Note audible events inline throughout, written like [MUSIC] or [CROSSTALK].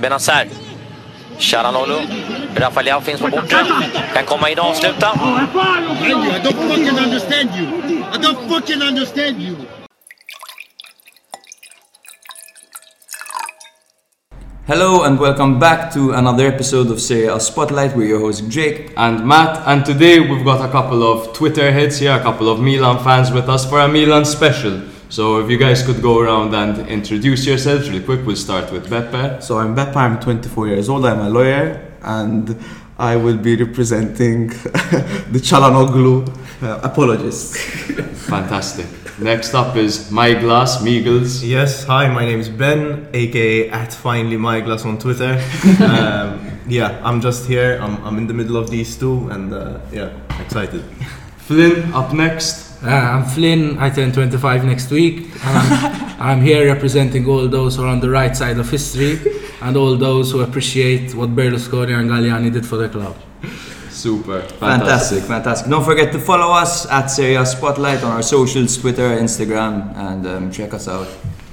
Bennacer. Calhanoglu. Rafael finns på bortre. Kan komma in och avsluta. I don't fucking understand you. I don't fucking understand you. Hello and welcome back to another episode of Serie A Spotlight. We're your host Jake. and Matt, and today we've got a couple of Twitter hits here, a couple of Milan fans with us for a Milan special. So if you guys could go around and introduce yourselves really quick, we'll start with Beppe. So I'm Beppe, I'm 24 years old, I'm a lawyer, and I will be representing [LAUGHS] the Calhanoglu uh, apologists. [LAUGHS] Fantastic. Next up is My Glass, Meagles. Yes, hi, my name is Ben, aka at finally my glass on Twitter. [LAUGHS] um, yeah, I'm just here. I'm, I'm in the middle of these two, and uh, yeah, excited. Flynn up next. Uh, I'm Flynn. I turn 25 next week. And I'm, [LAUGHS] I'm here representing all those who are on the right side of history and all those who appreciate what Berlusconi and Galliani did for the club. Super. Fantastic, fantastic. Don't forget to follow us at Serie Spotlight on our socials, Twitter, Instagram, and um, check us out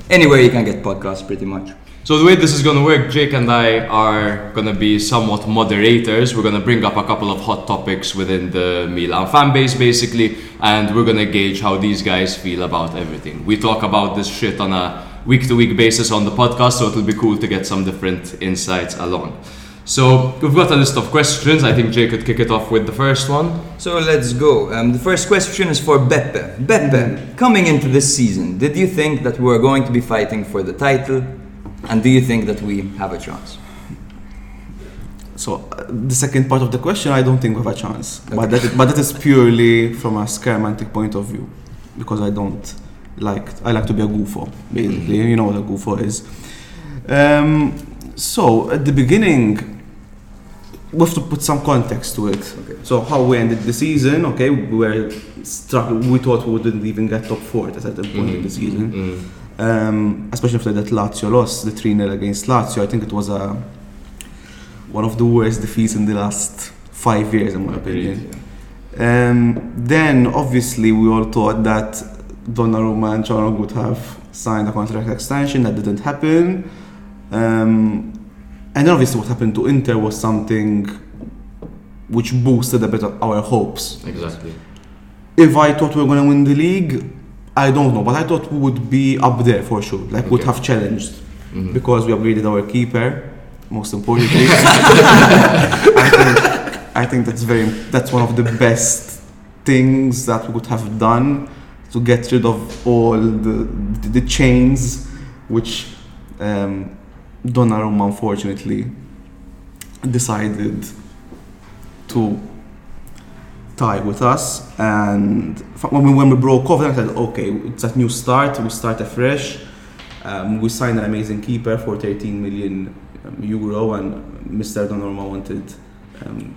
anywhere you can get podcasts pretty much. So the way this is gonna work, Jake and I are gonna be somewhat moderators. We're gonna bring up a couple of hot topics within the Milan fan base, basically, and we're gonna gauge how these guys feel about everything. We talk about this shit on a week-to-week basis on the podcast, so it'll be cool to get some different insights along. So we've got a list of questions. I think Jake could kick it off with the first one. So let's go. Um, the first question is for Beppe. Beppe, coming into this season, did you think that we were going to be fighting for the title? And do you think that we have a chance? So uh, the second part of the question, I don't think we have a chance, but that but that is purely from a scaramantic point of view, because I don't like I like to be a gufo, basically. You know what a gufo is. Um, so at the beginning, we have to put some context to it. Okay. So how we ended the season, okay, we were struck. We thought we wouldn't even get top four at a certain point in the season. Um, especially after that Lazio loss, the 3 0 against Lazio. I think it was a one of the worst defeats in the last five years, in my opinion. Um, then, obviously, we all thought that Donnarumma and Calhanoglu would have signed a contract extension. That didn't happen. Um, and then, obviously, what happened to Inter was something which boosted a bit of our hopes. Exactly. If I thought we were going to win the league, I don't know, but I thought we would be up there for sure. Like, would have challenged because we upgraded our keeper. Most importantly, [LAUGHS] I think I think that's very that's one of the best things that we could have done to get rid of all the the, chains which um, Donnarumma unfortunately decided to tie with us and when we, when we broke off then I said okay it's a new start we start afresh. Um, we signed an amazing keeper for 13 million euro, and Mr. Donnarumma wanted um,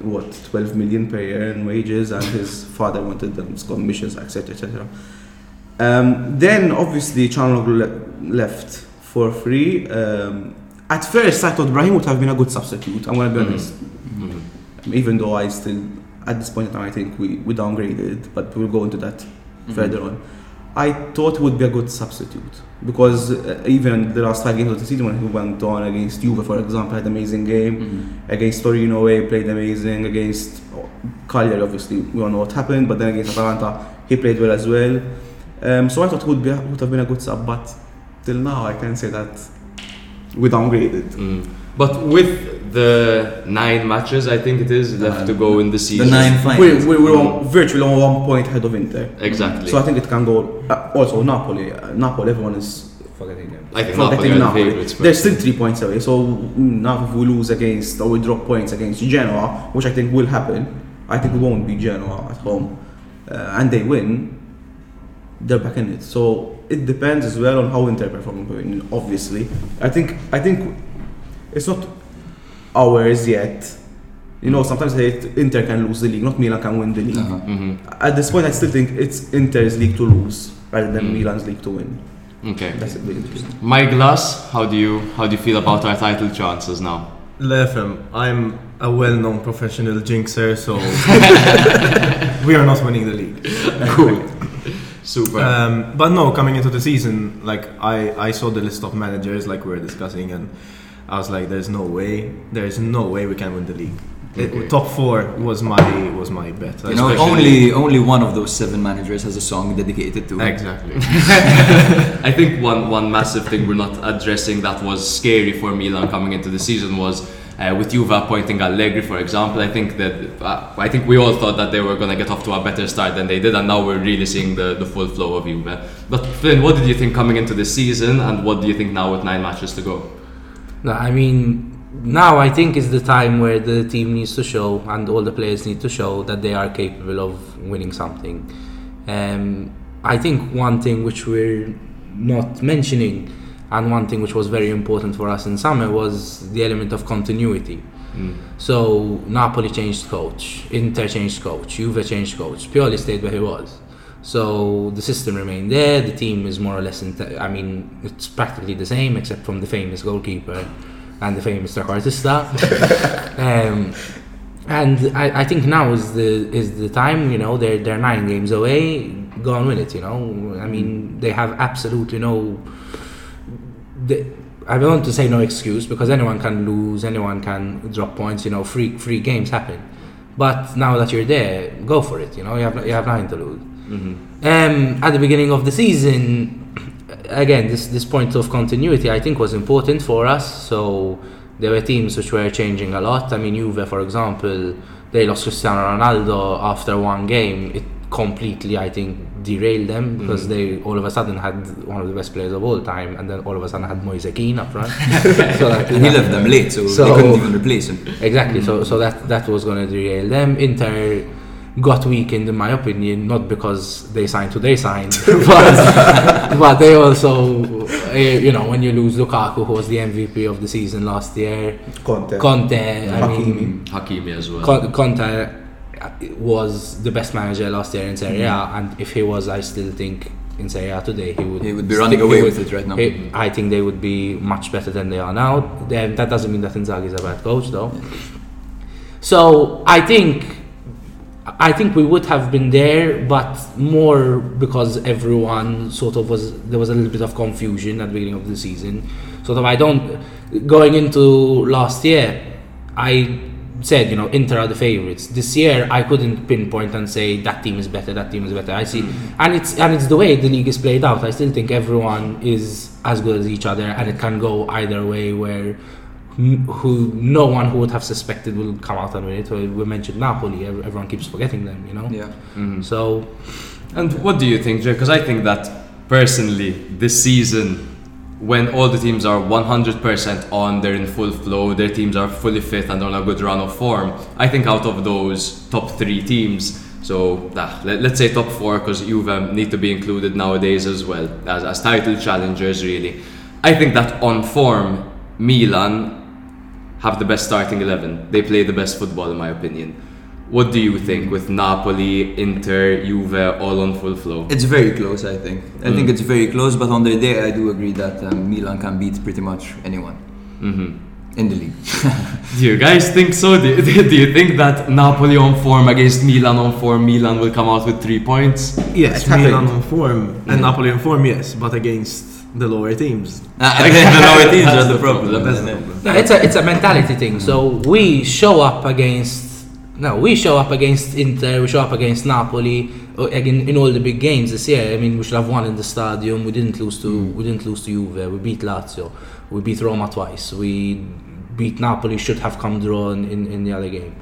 what 12 million per year in wages and his father wanted them commissions etc etc um, then obviously Calhanoglu le- left for free. Um, at first I thought Brahim would have been a good substitute I'm gonna be honest. Even though I still, at this point in time, I think we, we downgraded, but we'll go into that further on. I thought would be a good substitute because uh, even the last five games of the season, when he went on against Juve, for example, had an amazing game. Against Torino, he played amazing. Against oh, Cagliari, obviously, we all know what happened, but then against Atalanta, he played well as well. Um, so I thought would, be, would have been a good sub, but till now, I can say that we downgraded. But with the nine matches, I think it is left to go in the season. The season. nine finals. We're, we're, we're on, virtually on one point ahead of Inter. Exactly. So I think it can go. Uh, also, Napoli. Uh, Napoli, everyone is forgetting them. I think forgetting Napoli are the favourites, They're still three points away. So mm, now, if we lose against or we drop points against Genoa, which I think will happen, I think it won't be Genoa at home, uh, and they win, they're back in it. So it depends as well on how Inter perform. Obviously, I think I think it's not ours yet. You know, sometimes they, Inter can lose the league, not Milan can win the league. Uh-huh. At this point, I still think it's Inter's league to lose rather than Milan's league to win. Okay. That's it, basically. My glass, how do you how do you feel about our title chances now? Lefem, I'm a well-known professional jinxer, so [LAUGHS] we are not winning the league. Cool. Super. Um, but no, coming into the season, like I, I saw the list of managers, like we were discussing, and I was like, there's no way, there's no way we can win the league. It, top four was my was my bet. You know, only only one of those seven managers has a song dedicated to it. exactly. [LAUGHS] [LAUGHS] I think one one massive thing we're not addressing that was scary for Milan coming into the season was uh, with Juve appointing Allegri, for example. I think that uh, I think we all thought that they were going to get off to a better start than they did, and now we're really seeing the, the full flow of Juve. But Flynn, what did you think coming into the season, and what do you think now with nine matches to go? No, I mean, now I think is the time where the team needs to show and all the players need to show that they are capable of winning something. Um, I think one thing which we're not mentioning and one thing which was very important for us in summer was the element of continuity. So Napoli changed coach, Inter changed coach, Juve changed coach, Pioli stayed where he was. So the system remained there. The team is more or less. Inter- I mean, it's practically the same except from the famous goalkeeper and the famous trequartista. [LAUGHS] um, and I, I think now is the is the time. You know, they're they're nine games away. Go and win it. You know, I mean, they have absolutely no. The, I don't want to say no excuse because anyone can lose, anyone can drop points. You know, free free games happen. But now that you're there, go for it. You know, you have you have nothing to lose. Um, at the beginning of the season, again, this this point of continuity I think was important for us. So there were teams which were changing a lot. I mean, Juve, for example, they lost Cristiano Ronaldo after one game. It completely, I think, derailed them because they all of a sudden had one of the best players of all time, and then all of a sudden had Moise Kean up front. [LAUGHS] so that, And he left them late, so, So- they couldn't even replace him. Exactly. So so that that was going to derail them. Inter got weakened in my opinion, not because they signed who they signed, [LAUGHS] [LAUGHS] but but they also, eh, you know, when you lose Lukaku, who was the MVP of the season last year, Conte. Conte, I mean, Hakimi as well. Conte was the best manager last year in Serie A, and if he was, I still think in Serie A today he would He would be running away with it right now. he- I think they would be much better than they are now. Then that doesn't mean that Inzaghi is a bad coach, though. So I think I think we would have been there, but more because everyone sort of was there was a little bit of confusion at the beginning of the season. Sort of I don't going into last year, I said you know Inter are the favorites. This year I couldn't pinpoint and say that team is better, that team is better. I see, and it's and it's the way the league is played out. I still think everyone is as good as each other, and it can go either way. Where who no one who would have suspected will come out and win it. We mentioned Napoli. Everyone keeps forgetting them, you know. Yeah. Mm-hmm. So And what do you think, Jay? Because I think that personally, this season, when all the teams are 100% on, they're in full flow, their teams are fully fit and on a good run of form, I think out of those top three teams, so nah, let, us say top four, because Juve need to be included nowadays as well, as, as title challengers, really. I think that on form, Milan have the best starting 11. They play the best football, in my opinion. What do you think with Napoli, Inter, Juve all on full flow? It's very close, I think. I think it's very close, but on their day, I do agree that um, Milan can beat pretty much anyone in the league. [LAUGHS] Do you guys think so? Do, [LAUGHS] do you think that Napoli on form against Milan on form, Milan will come out with three points? Yes, It happened. Milan on form and Napoli on form, yes, but against the lower teams. Ah, Again, [LAUGHS] the lower teams That's are the the problem. problem. isn't it? No, it's a it's a mentality thing. So we show up against no, we show up against Inter, we show up against Napoli. uh, Again, in all the big games this year, I mean, we should have won in the stadium. We didn't lose to we didn't lose to Juve. We beat Lazio. We beat Roma twice. We beat Napoli. Should have come drawn in, in the other game.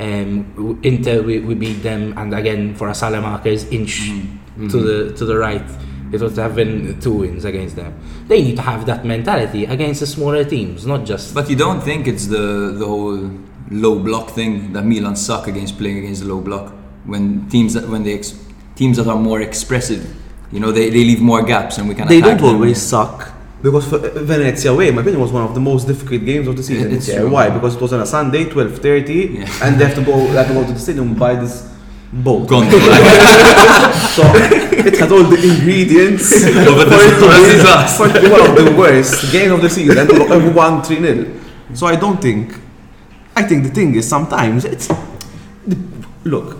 Um, Inter, we, we beat them, and again for a Saelemaekers' inch to the to the right, it would have been two wins against them. They need to have that mentality against the smaller teams, not just. But you don't think it's the the whole low block thing that Milan suck against playing against the low block when teams that when they ex- teams that are more expressive, you know, they, they leave more gaps and we can. They don't them. always suck. Because for uh, Venezia away, my opinion was one of the most difficult games of the season. It's this true. Why? Because it was on a Sunday, twelve thirty, Yeah. and they have to go. They have to go to the stadium by this boat. Gone. [LAUGHS] So it had all the ingredients [LAUGHS] for, it to be, for it to be one of the worst games of the season and we won 3 0. So I don't think. I think the thing is sometimes it's. Look,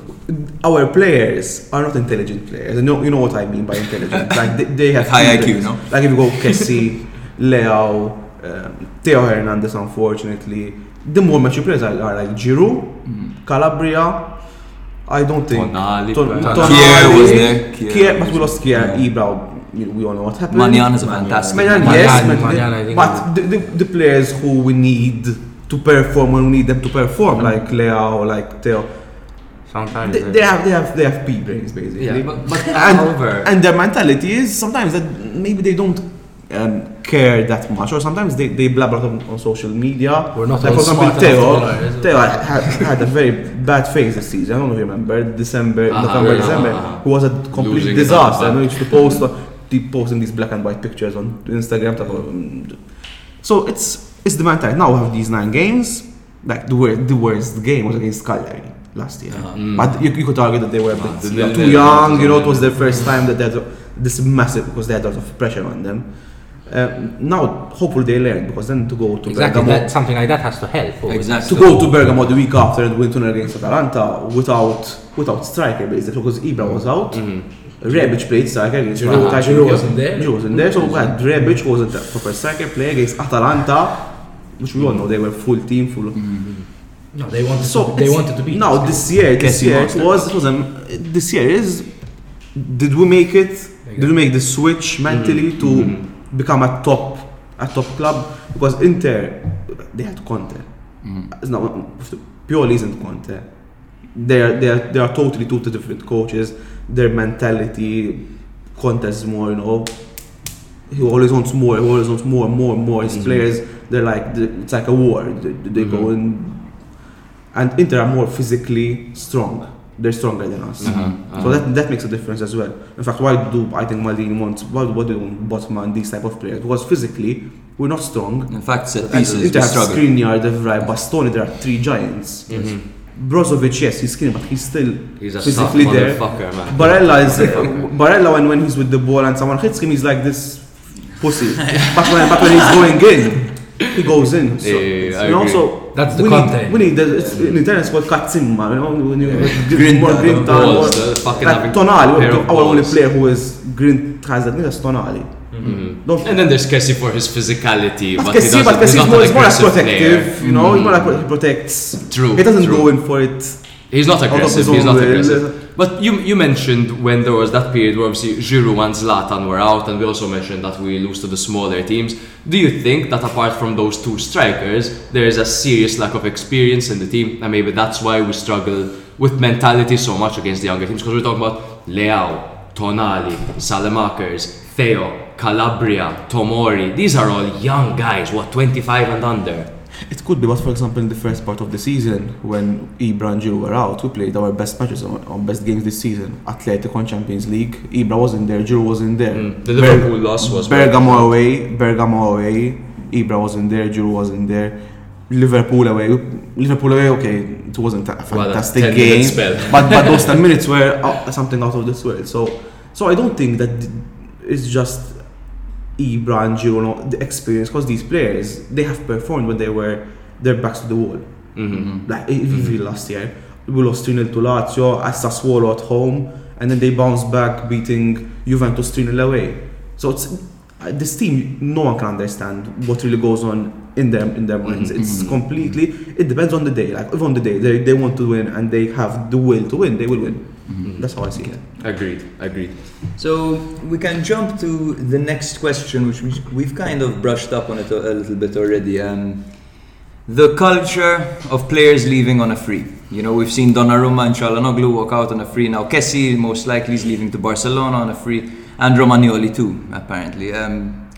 our players are not intelligent players. You know, you know what I mean by intelligent. [LAUGHS] Like they, they have High. IQ, no? Like if you go Kessie, Leao, um, Theo Hernandez, unfortunately. The more mature players are, are like Giroud, Calabria. I don't think. Tonali, Ton- perhaps. Kjaer was there, Kjaer Kjaer, but we lost Kjaer, Yeah. Ibra. We all know what happened. Maignan is a fantastic. Maignan, Maignan, yes, but, Maignan, I think but the, the, the players who we need to perform when we need them to perform, like Leao, or like Theo, Sometimes they, they have they have they have pea brains basically. Yeah, but, but and, however, and their mentality is sometimes that maybe they don't um, care that much, or sometimes they, they blabber on, on social media. We're not like, for example, smart enough to Theo, follow it, is it? Theo had, had a very bad phase this season. I don't know if you remember, December, Uh-huh, November, December. uh-huh. He was a complete Losing disaster. all I the know he used to post, uh, keep posting these black and white pictures on Instagram. type of, um, So it's it's the mentality. Now we have these nine games. Like the worst, the worst game was against Cagliari last year. But you, you could argue that they were a bit Uh-huh. You know, too young. You know, it was nil. their first time that they had this massive because they had a lot of pressure on them. Uh, now, hopefully, they learn because then to go to exactly Bergamo, that, something like that has to help. Exactly. to go to Bergamo the week after and win 2 against Atalanta without without striker basically because Ibra was out. Rebic played striker against Giroud- Atalanta. Giroud wasn't there. Giroud wasn't there. So we had Rebic wasn't a proper striker play against Atalanta, which we all know they were full team, full. No, they wanted So to, they wanted to be now this year. This year it was it was um, this year is. Did we make it? Did we make the switch mentally to become a top a top club? Because Inter they had Conte. Mm. It's not purely isn't Conte. They're they're they are totally two different coaches. Their mentality, Conte is more you know. He always wants more. He always wants more, more, more. His mm. players, they're like it's like a war. They, they go mm. in and Inter are more physically strong. They're stronger than us. Mm-hmm, mm-hmm. So that, that makes a difference as well. In fact, why do I think Maldini wants why, why do they want Botman these type of players? Because physically we're not strong. In fact, set And pieces Inter we have struggle. Skriniar, De Vrij, Bastoni. There are three giants. Mm-hmm. Brozovic, yes, he's skinny, but he's still he's a physically soft there. motherfucker, man. Barella is [LAUGHS] Barella when, when he's with the ball and someone hits him, he's like this pussy. [LAUGHS] but when but when he's going in, he goes in. So, Yeah, I you know, agree. so That's the we content. Need, we need the, it's, in Italian it's called cazzimma, you know, when you Grinta, more the grinta. balls, more- the fucking like Tonali, our only player who is grint has that name is Tonali. Mm-hmm. Don't And then there's Kessie for his physicality, but, but Kessie, but Kessie is more, is more like protective, player. you know, he's more like he protects. True, He doesn't true. go in for it. He's not aggressive. He's not aggressive. But you you mentioned when there was that period where obviously Giroud and Zlatan were out, and we also mentioned that we lose to the smaller teams. Do you think that apart from those two strikers, there is a serious lack of experience in the team, and maybe that's why we struggle with mentality so much against the younger teams? Because we're talking about Leao, Tonali, Saelemaekers, Theo, Calabria, Tomori. These are all young guys. What 25 and under? It could be, but for example, in the first part of the season, when Ibra and Giroud were out, we played our best matches on, on best games this season. Atletico on Champions League. Ibra wasn't there, Giroud wasn't there. Mm. The Liverpool loss was Bergamo away, Bergamo away. Ibra wasn't there, Giroud wasn't there. Liverpool away, Liverpool away. Okay, it wasn't a Well, fantastic 10 game, but but those [LAUGHS] ten minutes were out, something out of this world. So so I don't think that it's just Ibra and Giroud, the experience, because these players they have performed when they were their backs to the wall. Like if you last year, we lost 3 0 to Lazio at Sassuolo at home, and then they bounced back, beating Juventus 3 0 away. So it's uh, this team. No one can understand what really goes on in them in their minds. It's completely. It depends on the day. Like if on the day they, they want to win and they have the will to win, they will win. That's how I see it. Agreed. Agreed. So we can jump to the next question, which we, we've kind of brushed up on it a, a little bit already. Um, The culture of players leaving on a free. You know, we've seen Donnarumma and Calhanoglu walk out on a free. Now, Kessie most likely is leaving to Barcelona on a free, and Romagnoli too, apparently. Um,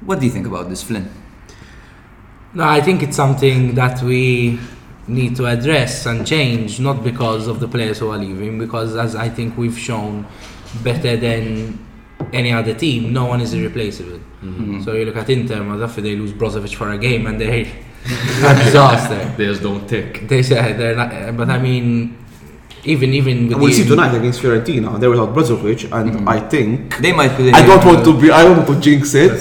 what do you think about this, Flynn? No, I think it's something that we need to address and change, not because of the players who are leaving, because as I think we've shown better than any other team, no one is irreplaceable. Mm-hmm. So you look at Inter, Mazaffi, they lose Brozovic for a game and they're [LAUGHS] a disaster. They just don't tick. They say they're not, but I mean, even even with we'll the- see tonight against Fiorentina. They without Brozovic, and mm-hmm. I think They might. They I don't want to be. I don't want to jinx it,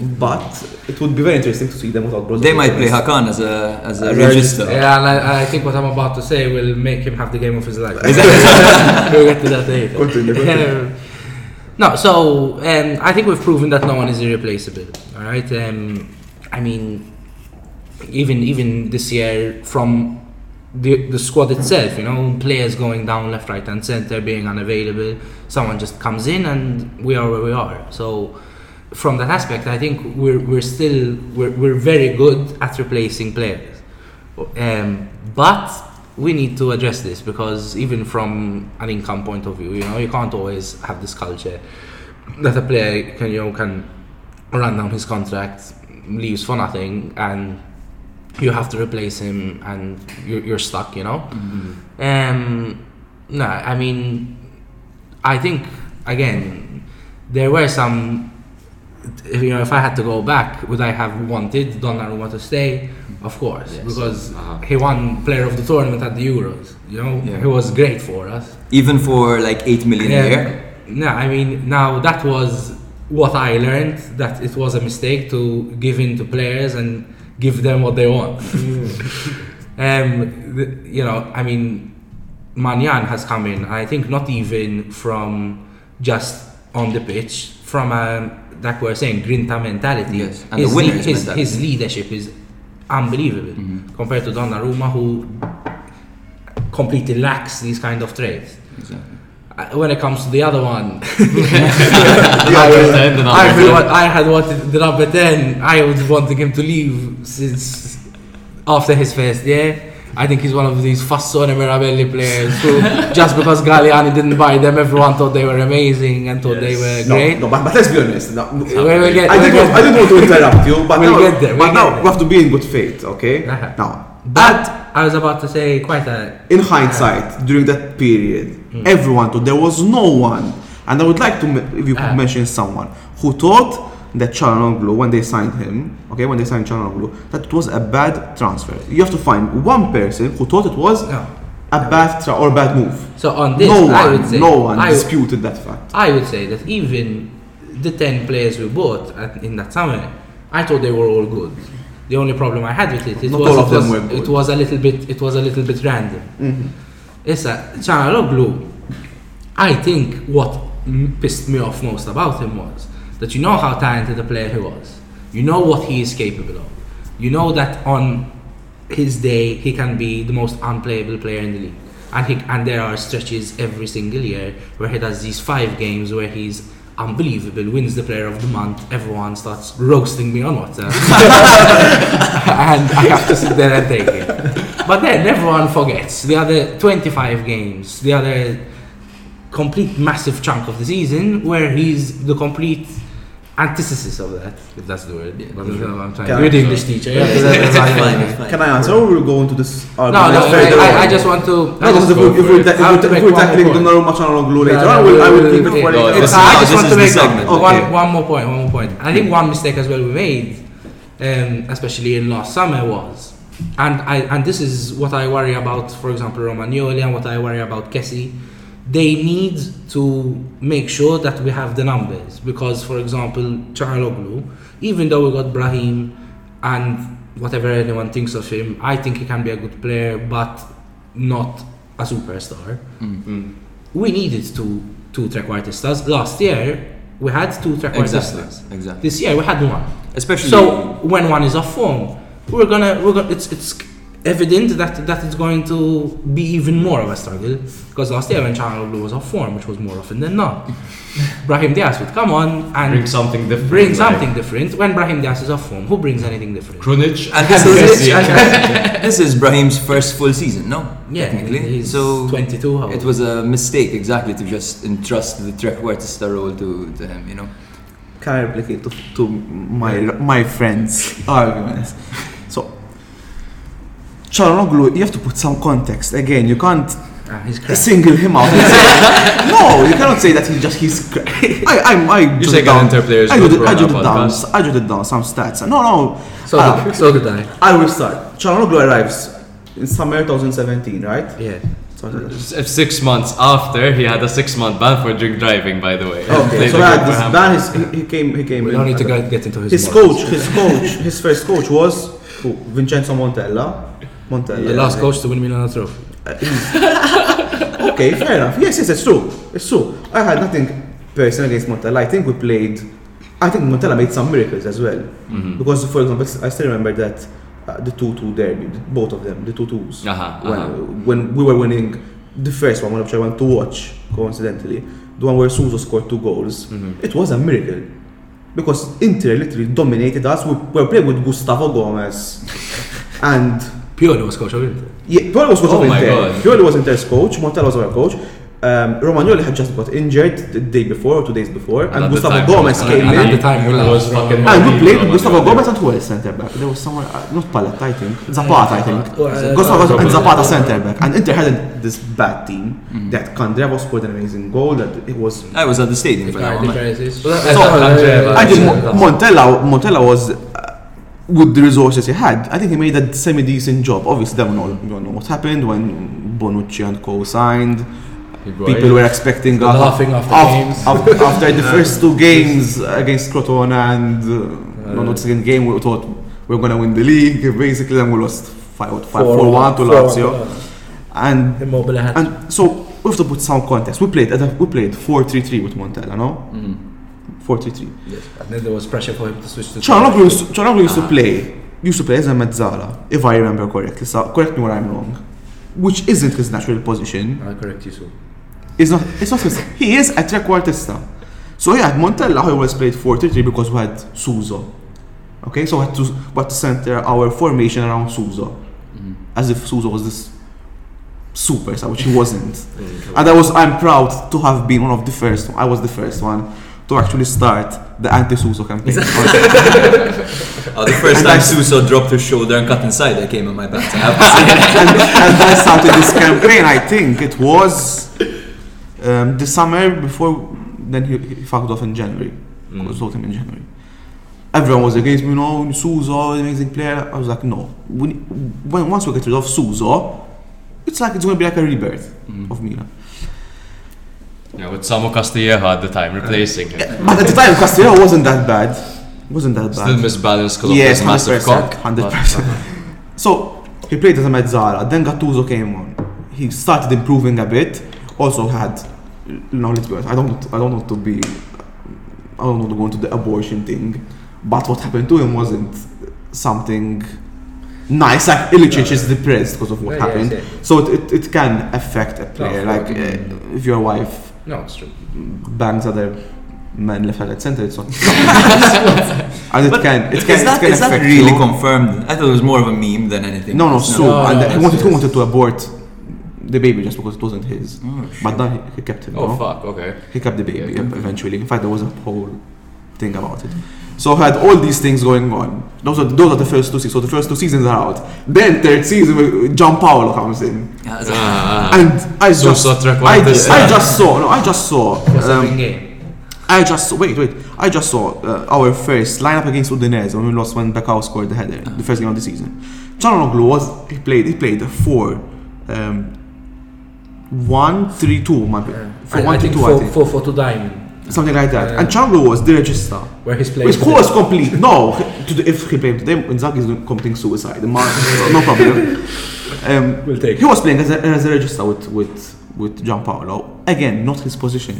but it would be very interesting to see them without Brozovic. They might play Hakan as a as a As a regista. Yeah, and I, I think what I'm about to say will make him have the game of his life. [LAUGHS] we'll get to that later. Continue, continue. Um, [LAUGHS] no, so um, I think we've proven that no one is irreplaceable. All right. Um, I mean, even even this year from the the squad itself, you know, players going down left, right, and center, being unavailable. Someone just comes in, and we are where we are. So. From that aspect, I think we're, we're still we're, we're very good at replacing players. Um, but we need to address this because even from an income point of view, you know, you can't always have this culture that a player can you know can run down his contract, leaves for nothing, and you have to replace him, and you're, you're stuck. You know. Um, no, I mean, I think again there were some. You know, if I had to go back, would I have wanted Donnarumma to stay? Of course, Yes. because Uh-huh. he won Player of the Tournament at the Euros. You know, Yeah. he was great for us. Even for like 8 million a year. No, I mean now that was what I learned that it was a mistake to give in to players and give them what they want. [LAUGHS] um, the, you know, I mean, Maignan has come in. I think not even from just on the pitch, from a like we're saying grinta mentality. Yes, and the his, winner's his, mentality. his leadership is unbelievable compared to Donnarumma, who completely lacks these kind of traits. Exactly. Uh, When it comes to the other one, [LAUGHS] [LAUGHS] Number 10, the I, 10. what I had wanted the number 10. I was wanting him to leave since after his first year. I think he's one of these Fassone Mirabelli players who, just because Galliani didn't buy them, everyone thought they were amazing and thought they were No, great. no, but, but let's be honest. No, no, We will get- I, we'll didn't want, I didn't want to interrupt you, but [LAUGHS] We'll now, get there, but we'll now get there. we have to be in good faith, okay? Uh-huh. [LAUGHS] Now, But I was about to say quite a. in hindsight, during that period, Hmm. everyone thought there was no one, and I would like to, if you could Ah. mention someone who thought that Calhanoglu, when they signed him, okay, when they signed Calhanoglu, that it was a bad transfer. You have to find one person who thought it was No. a bad tra- or bad move. So on this, no I one, would say no one I, disputed that fact. I would say that even the 10 players we bought at, in that summer, I thought they were all good. The only problem I had with it, it Not was, all of it, was were good. it was a little bit it was a little bit random. Mm-hmm. Issa, Calhanoglu, I think what pissed me off most about him was that you know how talented a player he was. You know what he is capable of. You know that on his day he can be the most unplayable player in the league. And he, and there are stretches every single year where he does these five games where he's unbelievable, wins the player of the month, everyone starts roasting me on WhatsApp. [LAUGHS] and I have to sit there and take it. But then everyone forgets the other 25 games, the other complete massive chunk of the season where he's the complete antithesis of that, if that's the word. But, you know, I'm trying Can You're the English teacher. Yeah, It's that's fine, fine. Can I answer or we'll go into this No, no, further I. I, I just want to. No, I because just if, we, if we're, ta- if we're, make if we're one more tackling point. Donnarumma Calhanoglu later No, no, we'll, I we'll- will keep we'll- it for No, later. this I just want to make one, one more point. One more point. I think one mistake as well we made, um, especially in last summer, was, and I and this is what I worry about. For example, Romagnoli and what I worry about Kessie. They need to make sure that we have the numbers because, for example, Calhanoglu, even though we got Brahim and whatever anyone thinks of him, I think he can be a good player, but not a superstar mm. Mm. we needed two two trequartistas. Last year we had two trequartistas. Exactly. Exactly. This year we had one. Especially. So when one is off form, we're gonna we're gonna it's it's evident that that is going to be even more of a struggle because last year when Calhanoglu was off form, which was more often than not, [LAUGHS] Brahim Diaz would come on and Bring something different. bring like something different. When Brahim Diaz is off form, who brings anything different? Krunic And this Krunic is, and- [LAUGHS] this is Brahim's first full season, no? Yeah, Technically. he's so 22. How it was a mistake exactly to just entrust the trequartista role to, to him, you know? Can I replicate to, to my my friends' arguments? So, Calhanoglu, you have to put some context. Again, you can't ah, he's single him out. [LAUGHS] no, you cannot say that he's just he's. cra- I I I You jotted say down- Galanter players I good jotted, for I our jotted down. I jotted down some stats. No, no. So did, uh, so did I. I will start. Calhanoglu arrives in summer 2017, right? Yeah. Six months after he had a six-month ban for drink driving, by the way. okay, [LAUGHS] so had this ban. His, he, he came. He came. We don't need to at go, get into his. His morals. coach, his coach, his first coach was who? Vincenzo Montella. Montella. The last coach to win Milan trophy. [LAUGHS] Okay, fair enough. Yes, yes, it's true. It's true. I had nothing personal against Montella. I think we played I think Montella made some miracles as well. Because, for example, I still remember that uh, the 2 2 derby, both of them, the 2 2s. Uh-huh, when, uh-huh. when we were winning the first one, which I went to watch, coincidentally, the one where Suso scored two goals, Mm-hmm. it was a miracle. Because Inter literally dominated us. We were playing with Gustavo Gomez. [LAUGHS] and Pioli was coach of Inter. yeah, Pioli was coach Oh of my Inter. God. Pioli was Inter's coach. Montella was our coach. Um, Romagnoli had just got injured the day before or two days before, and, at the Gustavo time, Gomez it was- came And at the time, we It was lost. fucking And we Maldini, played Romagnoli. Gustavo Gomez and who else centre back? There was someone, uh, not Paletta, I think. Zapata, I think. Uh, Gustavo and Zapata centre back. And Inter had this bad team. That Candreva scored an amazing goal. That it was. I was at the stadium for that one. So, [LAUGHS] I think Montella, Montella was, uh, with the resources he had, I think he made a semi-decent job. Obviously, then we all we all know what happened when Bonucci and Co signed. People were expecting The uh, laughing after af- games. af- after the [LAUGHS] first two games against Crotone and uh, no, the second game, we thought we are gonna win the league. Basically, then we lost five, five, four, one to Lazio, and and so we have to put some context. We played at a, we played four three three with Montella, no? Four three three. Yes. And then there was pressure for him to switch to Calhanoglu used, Calhanoglu used to ah. play used to play as a mezzala, if I remember correctly. So correct me where I'm wrong. Which isn't his natural position. I correct you, so. It's not. It's not his. He is a trequartista. So yeah, Montella he always played 4-3-3 because we had Suso. Okay, so we had to we had to center our formation around Suso, mm-hmm. as if Suso was this superstar, which he wasn't. [LAUGHS] and I was I'm proud to have been one of the first. I was the first one to actually start the anti-Suso campaign. [LAUGHS] Oh, the first time Suso dropped her shoulder and cut inside, I came on my back. I have to say. and, and I started this campaign. I think it was um, the summer before. Then he, he fucked off in January. Mm. I was him in January. Everyone was against me. No, Suso, amazing player. I was like, no. When, when once we get rid of Suso, it's like it's going to be like a rebirth Mm. of Milan. Yeah, with Samu Castillejo at the time replacing him. But at the time, Castillejo wasn't that bad. Wasn't that bad. Still misbalanced because Yes, of this massive cock. 100%. So he played as a mezzala. Then Gattuso came on. He started improving a bit. Also had, no, let's be honest. I don't, want to- I don't want to be, I don't want to go into the abortion thing. But what happened to him wasn't something nice. Like Ilicic is depressed because of what Yeah, happened. yeah. So it, it, it can affect a player. of like uh, if your wife No, it's true. bangs other men left right center, it's not. [LAUGHS] and it can, it can, is that, it can is that really you. confirmed? I thought it was more of a meme than anything. No, no, It's so No, and no, he wanted, he wanted to abort the baby just because it wasn't his. Oh, but then he, he kept him Oh no? fuck, okay. He kept the baby Yeah, eventually. In fact, there was a whole thing about it. So he had all these things going on. Those are those are the first two seasons. So the first two seasons are out. Then third season, uh, Giampaolo comes in, Yeah, it's- ah. and I So just, so I, trequartista. I just saw. No, I just saw. Um. I just wait, wait. I just saw uh, our first lineup against Udinese when we lost when Becao scored the header, the first game of the season. Calhanoglu was he played he played a four, um, one three two, man, four I, I one three think two, I four, think four, four, two diamond, something like that. Yeah. And Calhanoglu was the regista. where he's playing. His score was complete. No, to the, if he played today, Inzaghi is committing suicide. No problem. [LAUGHS] Um, We'll take he was playing as a, as a regista with with with Giampaolo. Again, not his position.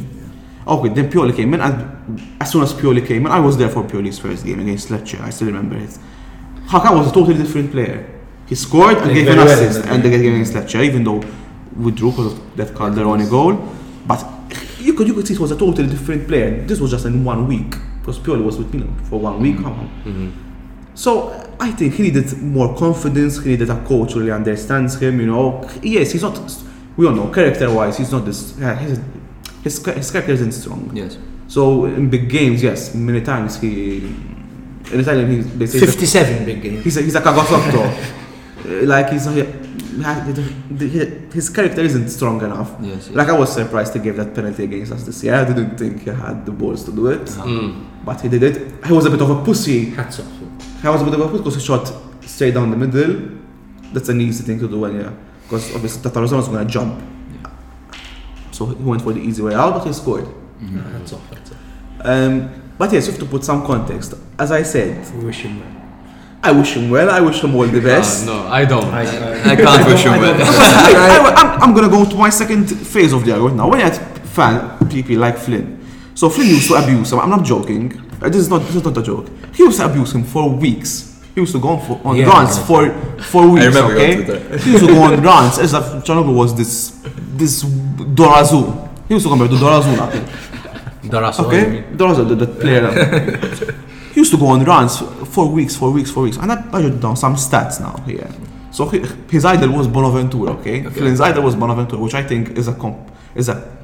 Okay, then Pioli came in, and as soon as Pioli came in, I was there for Pioli's first game against Lecce. I still remember it. Hakan was a totally different player. He scored and gave an very well assist, and the game against Lecce, even though withdrew because of that Calderoni goal. But you could you could see it was a totally different player. This was just in one week because Pioli was with Milan for one week. So I think he needed more confidence. He needed a coach who really understands him. You know, yes, he's not. We all know character-wise, he's not this. yeah, His his, his character isn't strong. yes. So in big games, yes, many times he in Italian he, they say that 57 big game. he's a, he's a cagotto. Uh, [LAUGHS] like he's a, his character isn't strong enough. Yes, yes. Like I was surprised he gave that penalty against us this year. I didn't think he had the balls to do it, Mm. but he did it. He was a bit of a pussy. Hats off. He was a bit of a pussy because he shot straight down the middle. That's an easy thing to do when yeah, because obviously Tatarusanu was gonna jump. So he went for the easy way out, but he scored. Hats off. Hats off. Um, but yes, you have to put some context. As I said, We wish him well. I wish him well. I wish him all the best. Ah, no, I don't. I can't wish him well. [LAUGHS] I, am gonna go to my second phase of the argument now. When you had fan people like Flynn, so Flynn used to abuse him. I'm not joking. Uh, This is not this is not a joke. He used to abuse him for weeks. He used to go on, for, on Yeah. runs for for weeks. I remember you on okay, Twitter. he used to go on runs as if Calhanoglu was this this Dorazu. He used to compare to Dorazu now. Daraso, Okay, Dorazu, the, the player. [LAUGHS] he used to go on runs for weeks, for weeks, for weeks. And I, I jotted down some stats now here. So he, his idol was Bonaventura. Okay, Flynn's idol was Bonaventura, which I think is a comp, is a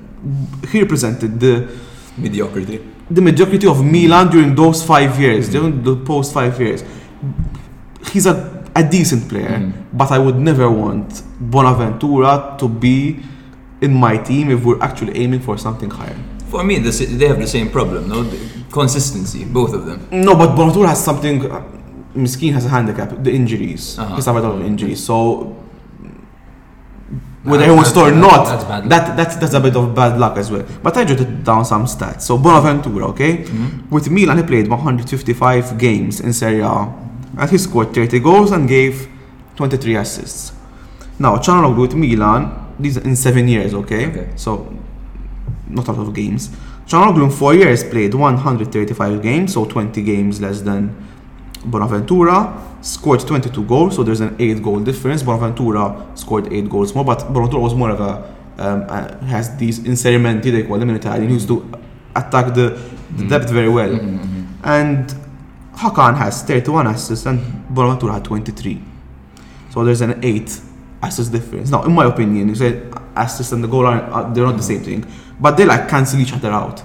he represented the Mediocrity. the mediocrity of Milan during those five years, during the post five years. He's a, a decent player, mm-hmm. but I would never want Bonaventura to be in my team if we're actually aiming for something higher. For me, the, they have the same problem, no? Consistency, both of them. No, but Bonaventura has something. Uh, Miskin has a handicap, the injuries. Uh-huh. He's suffered a lot of injuries, so whether he wants to or not, that's that, that's that's a bit of bad luck as well. But I jotted down some stats. So Bonaventura, okay, Mm-hmm. with Milan he played 155 games in Serie A, and he scored 30 goals and gave 23 assists. Now Calhanoglu with Milan, these in seven years, okay, Okay. so not a lot of games. Calhanoglu in four years played 135 games, so 20 games less than Bonaventura. Scored 22 goals, so there's an 8 goal difference. Bonaventura scored 8 goals more, but Bonaventura was more of a um, uh, has these inserimenti they call them in Italian. He used to attack the, the depth very well. And Hakan has 31 assists and Bonaventura had 23. So there's an 8 assist difference. Now, in my opinion, you said assist and the goal are, are they're not the same thing, but they like cancel each other out.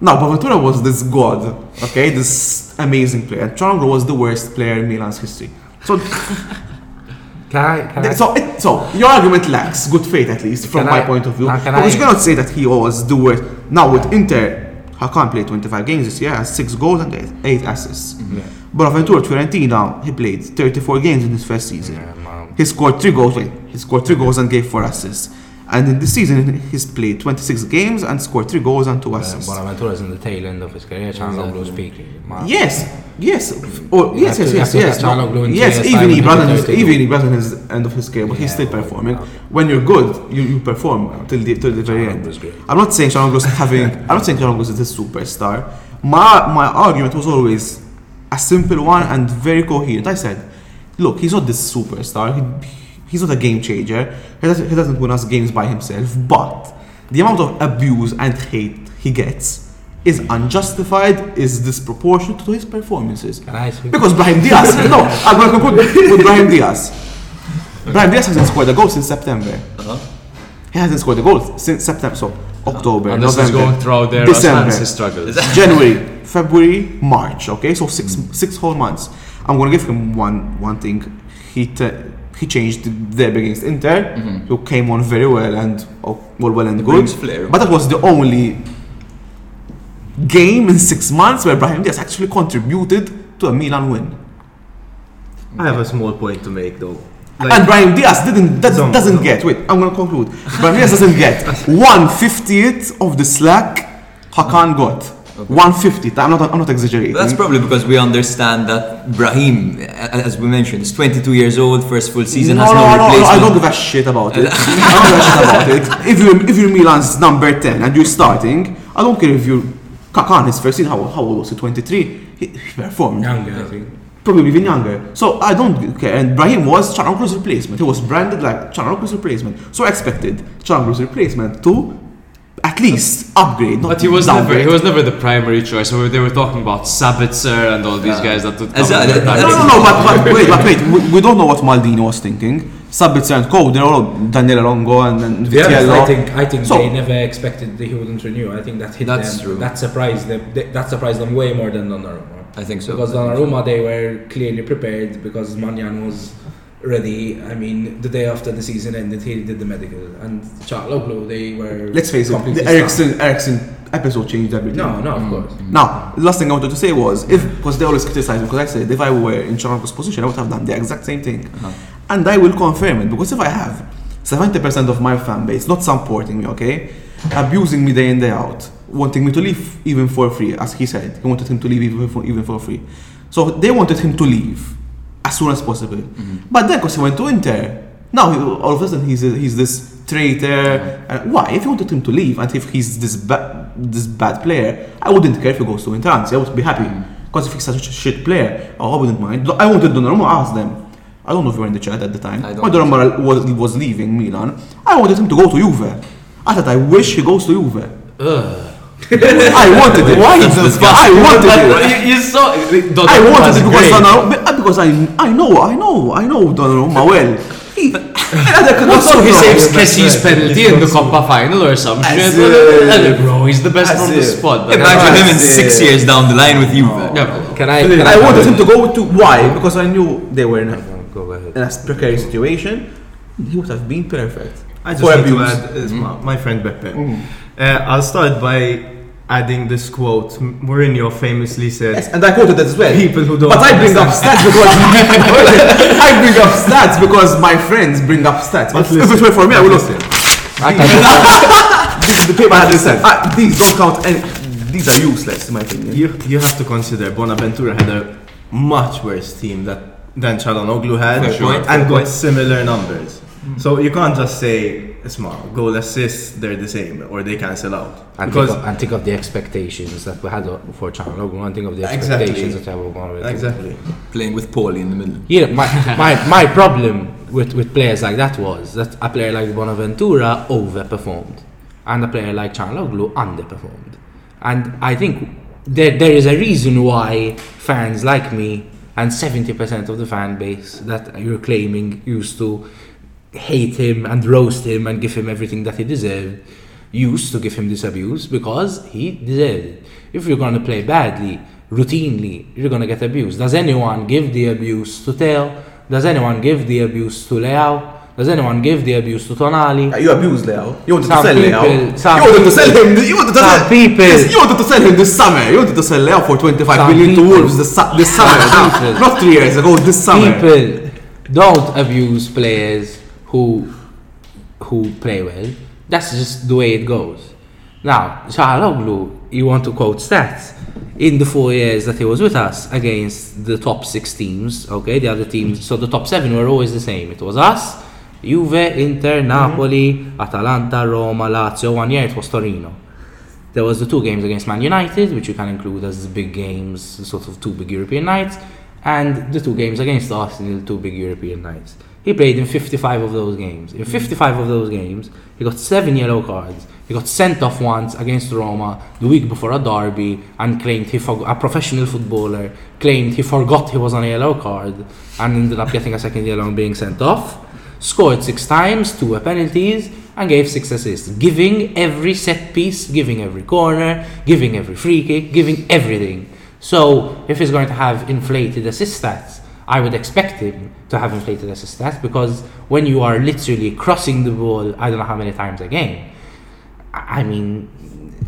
Now, Bonaventura was this god, okay, this amazing player. And Calhanoglu was the worst player in Milan's history. So, [LAUGHS] Can I, can I, so, it, so your argument lacks good faith, at least from my I- point of view, because you cannot say that he was the worst. Now with Inter, Hakan played 25 games this year, has six goals and eight, eight assists. Bonaventura Fiorentina, he played 34 games in his first season. man. He scored three goals. Wait, he scored three goals and gave four assists. And in this season, he's played 26 games and scored three goals and two uh, assists. Bonaventura's in the tail end of his career. Calhanoglu speaking. man. Yes, yes, or You yes, yes, yes, yes. look at Calhanoglu in yes, even time he and brought he his, can even he brought his end of his career, but he's still performing. well. When you're good, you, you perform till the till the very end. I'm not saying Calhanoglu's [LAUGHS] having. I'm not saying Calhanoglu's is a superstar. My my argument was always a simple one and very coherent. I said, look, he's not this superstar. He, he's not a game changer. He doesn't, he doesn't win us games by himself. But the amount of abuse and hate he gets is unjustified, is disproportionate to his performances. Can Because Brahim Diaz, no, I'm going to conclude with Brahim Diaz. Brahim Diaz hasn't scored a goal since September. Uh-huh. He hasn't scored a goal since September, so October, And this November, is going throughout their December, his struggles. [LAUGHS] January, February, March. Okay, so six six whole months. I'm gonna give him one one thing. He t- he changed the derby against Inter, mm-hmm. who came on very well and oh, well well and good. flair. But that was the only game in six months where Brahim Diaz actually contributed to a Milan win. I have a small point to make though. and Brahim Diaz didn't that Some- doesn't get wait I'm gonna conclude Brahim Diaz doesn't get [LAUGHS] one fiftieth of the slack Hakan got one fiftieth I'm not I'm not exaggerating That's probably because we understand that Brahim, as we mentioned, is 22 years old, first full season, no, has no, no, no, no, replacement. I don't give a shit about it. I don't give a shit about it. If you're if you're Milan's number ten and you're starting, I don't care if you're Kakan his first season. How, how old was he? 23. He, he performed. Younger, I think. Probably even younger. So I don't care. And Brahim was Calhanoglu's replacement. He was branded like Calhanoglu's replacement. So I expected Calhanoglu's replacement to at least upgrade. Not But he was never he was never the primary choice. So they were talking about Sabitzer and all these guys that would come As- in that- that- No, no, no, but, but [LAUGHS] wait, but wait, we, we don't know what Maldini was thinking. Sabitzer and Co. They're all Daniele Longo and, and To be Vitiello. I think I think So- they never expected that he wouldn't renew. I think that hit That's them. true. That surprised them. th- That surprised them way more than Donnarumma. I think so. Because Donnarumma, they were clearly prepared because Maignan was ready. I mean, the day after the season ended, he did the medical, and Calhanoglu, they were. Let's face it, completely the stuck. Eriksen Eriksen episode changed everything. No, no, of mm. course. Mm. Now, the last thing I wanted to say was, if because they always criticize me, because I said if I were in Charanko's position, I would have done the exact same thing, uh-huh. and I will confirm it because if I have seventy percent of my fan base not supporting me, okay, abusing me day in day out, wanting me to leave even for free, as he said, he wanted him to leave even for, even for free, so they wanted him to leave as soon as possible, but then because he went to Inter, now he, all of a sudden he's a, he's this traitor. And why? If you wanted him to leave and if he's this bad, this bad player, I wouldn't care if he goes to Inter. I would be happy. Mm. Because if he's such a shit player, oh, I wouldn't mind. I wanted Donnarumma, ask them. I don't know if you were in the chat at the time. I don't When Donnarumma was, was leaving Milan, I wanted him to go to Juve. I said, I wish he goes to Juve. I wanted it. Why is this I wanted it. You, you saw. I wanted it because Donnarumma, because I, I know, I know, I know Donnarumma well. He, Also, [LAUGHS] he saves Kessie's penalty in the Coppa final or some shit. if- bro, he's the best on the if- spot. but- Imagine him in six it. years down the line with you. Yeah, Can I? Can I wanted him to go to why? Because I knew they were in a, Go ahead. in a precarious situation. He would have been perfect. I just For need to abuse. add is my, my friend Beppe. Mm. Uh, I'll start by adding this quote. M- Mourinho famously said, Yes, and I quoted that as well. People who don't But I bring up stats because [LAUGHS] [LAUGHS] I bring up stats because my friends bring up stats. But if it listen, were for me, I would have listen. [LAUGHS] This is the paper I listen. Ah, these don't count any. These are useless in my opinion. You, you have to consider Bonaventura had a much worse team that, than Calhanoglu had Fair point, and got similar numbers. So you can't just say, small goal assists, they're the same or they cancel out. And, Because think of, and think of the expectations that we had for Calhanoglu and think of the Exactly. expectations that we have on it. Exactly. Playing with Paulie in the middle. Yeah, my, [LAUGHS] my, my problem with, with players like that was that a player like Bonaventura overperformed and a player like Calhanoglu underperformed. And I think there, there is a reason why fans like me and 70% of the fan base that you're claiming used to hate him and roast him and give him everything that he deserved used to give him this abuse because he deserved it. If you're going to play badly, routinely, you're going to get abused. Does anyone give the abuse to Teo? Does anyone give the abuse to Leao? Does anyone give the abuse to Tonali? Ah, You abused Leo. You wanted Some to sell Leo. people- some You wanted to sell him. You wanted to sell people- Yes, You wanted to sell him this summer. You wanted to sell Leo for 25 Some million to people- Wolves this, this summer. [LAUGHS] Not three years ago. This summer. People don't abuse players who who play well. That's just the way it goes. Now, Calhanoglu, you want to quote stats. In the four years that he was with us against the top six teams, okay, the other teams, so the top seven were always the same. It was us, Juve, Inter, mm-hmm. Napoli, Atalanta, Roma, Lazio. One year it was Torino. There was the two games against Man United, which you can include as big games, sort of two big European nights, and the two games against Arsenal, two big European nights. He played in 55 of those games. In 55 of those games, he got seven yellow cards. He got sent off once against Roma the week before a derby and claimed he forgot, a professional footballer claimed he forgot he was on a yellow card and ended up getting a second yellow and being sent off. Scored six times, two were penalties, and gave six assists, giving every set piece, giving every corner, giving every free kick, giving everything. So, if he's going to have inflated assist stats, I would expect him to have inflated assist stats because when you are literally crossing the ball, I don't know how many times a game, I mean,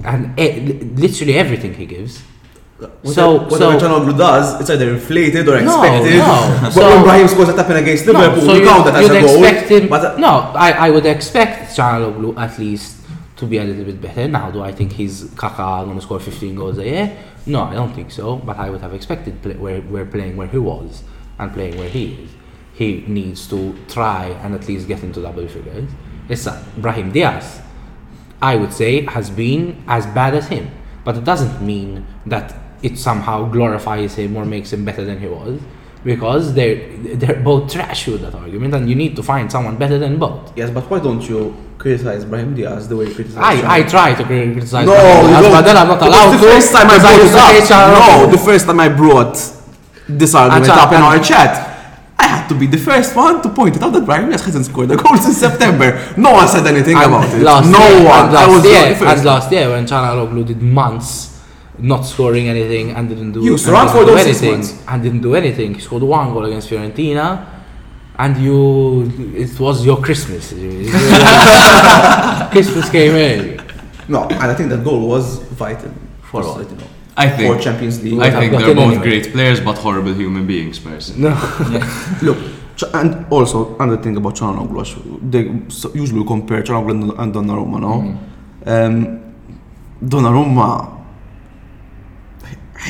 and e- literally everything he gives. So, Whatever so Calhanoglu does, it's either inflated or expected. no. [LAUGHS] But So- when Brahim scores a tap in against Liverpool, so you- count that as a goal. expect him- But uh, no, I, I would expect Calhanoglu at least to be a little bit better. Now, do I think he's Kaka going to score 15 goals a year? No, I don't think so. But I would have expected play, where we're playing where he was and playing where he is. He needs to try and at least get into double figures. It's uh, Brahim Diaz. I would say has been as bad as him. But it doesn't mean that it somehow glorifies him or makes him better than he was. Because they're they're both trash with that argument and you need to find someone better than both. yes, but why don't you criticize Brahim Diaz the way you criticize? I, I try to criticize No, Diaz, but then I'm not allowed the to. first time I brought used to hate it up, no, the first time I brought this argument And Cha- up in our chat, I had to be the first one to point it out that Brahim Diaz hasn't scored a goal since September. No one said anything And about it. Last no year, one. And I last was year, the first. and last year when Calhanoglu did months not scoring anything and didn't do, You and didn't for do those anything months. and didn't do anything. He scored one goal against Fiorentina, and you it was your Christmas. [LAUGHS] Christmas came early. No, and I think that goal was vital for what? us, you know, I for think. Champions League. I think they're both anyway. great players, but horrible human beings, personally. No, [LAUGHS] Look, and also another thing about Calhanoglu, they usually compare Calhanoglu and Donnarumma, no? Um, Donnarumma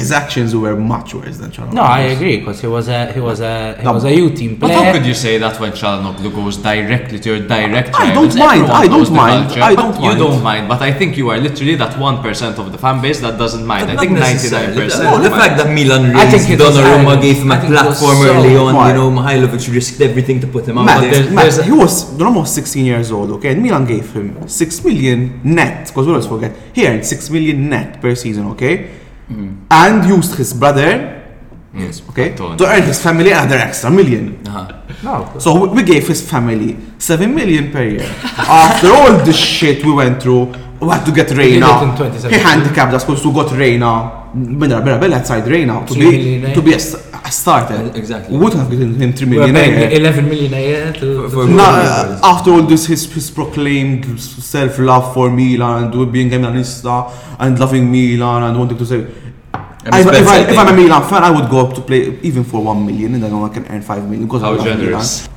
his actions were much worse than Calhanoglu. No, I agree because he was a he was a he No. was a U team player. But how could you say that when Calhanoglu goes directly to your direct I rivals? don't mind, I don't mind, culture. I don't mind. You don't mind, but I think you are literally that 1% of the fan base that doesn't mind. I think 99%. No, the mind. fact that Milan I think raised it was Donnarumma, gave him I a think it was platform so- early on. Why? You know, Mihailovic risked everything to put him out Matt, there. there's- Matt, there's he was almost 16 years old, okay? And Milan gave him 6 million net, because we always forget, he earned 6 million net per season, okay? And used his brother, Yes. okay, Antonio. to earn his family another extra million. Uh-huh. no, So we- we gave his family 7 million per year. [LAUGHS] After all the shit we went through, we had to get Reina. it in 2017. He handicapped us because we got Reina. Bella, Bella, Bella outside Reina to be to be a, s- a starter. Exactly. We would have given him 3 we million were a paying year. 11 million a year to, For- to No, uh, after all this, his, his proclaimed self-love for Milan and being a Milanista and loving Milan and wanting to say, And I, if, I, if I'm a thing. Milan fan, I would go up to play even for one million, and I know I can earn five million because I How love generous.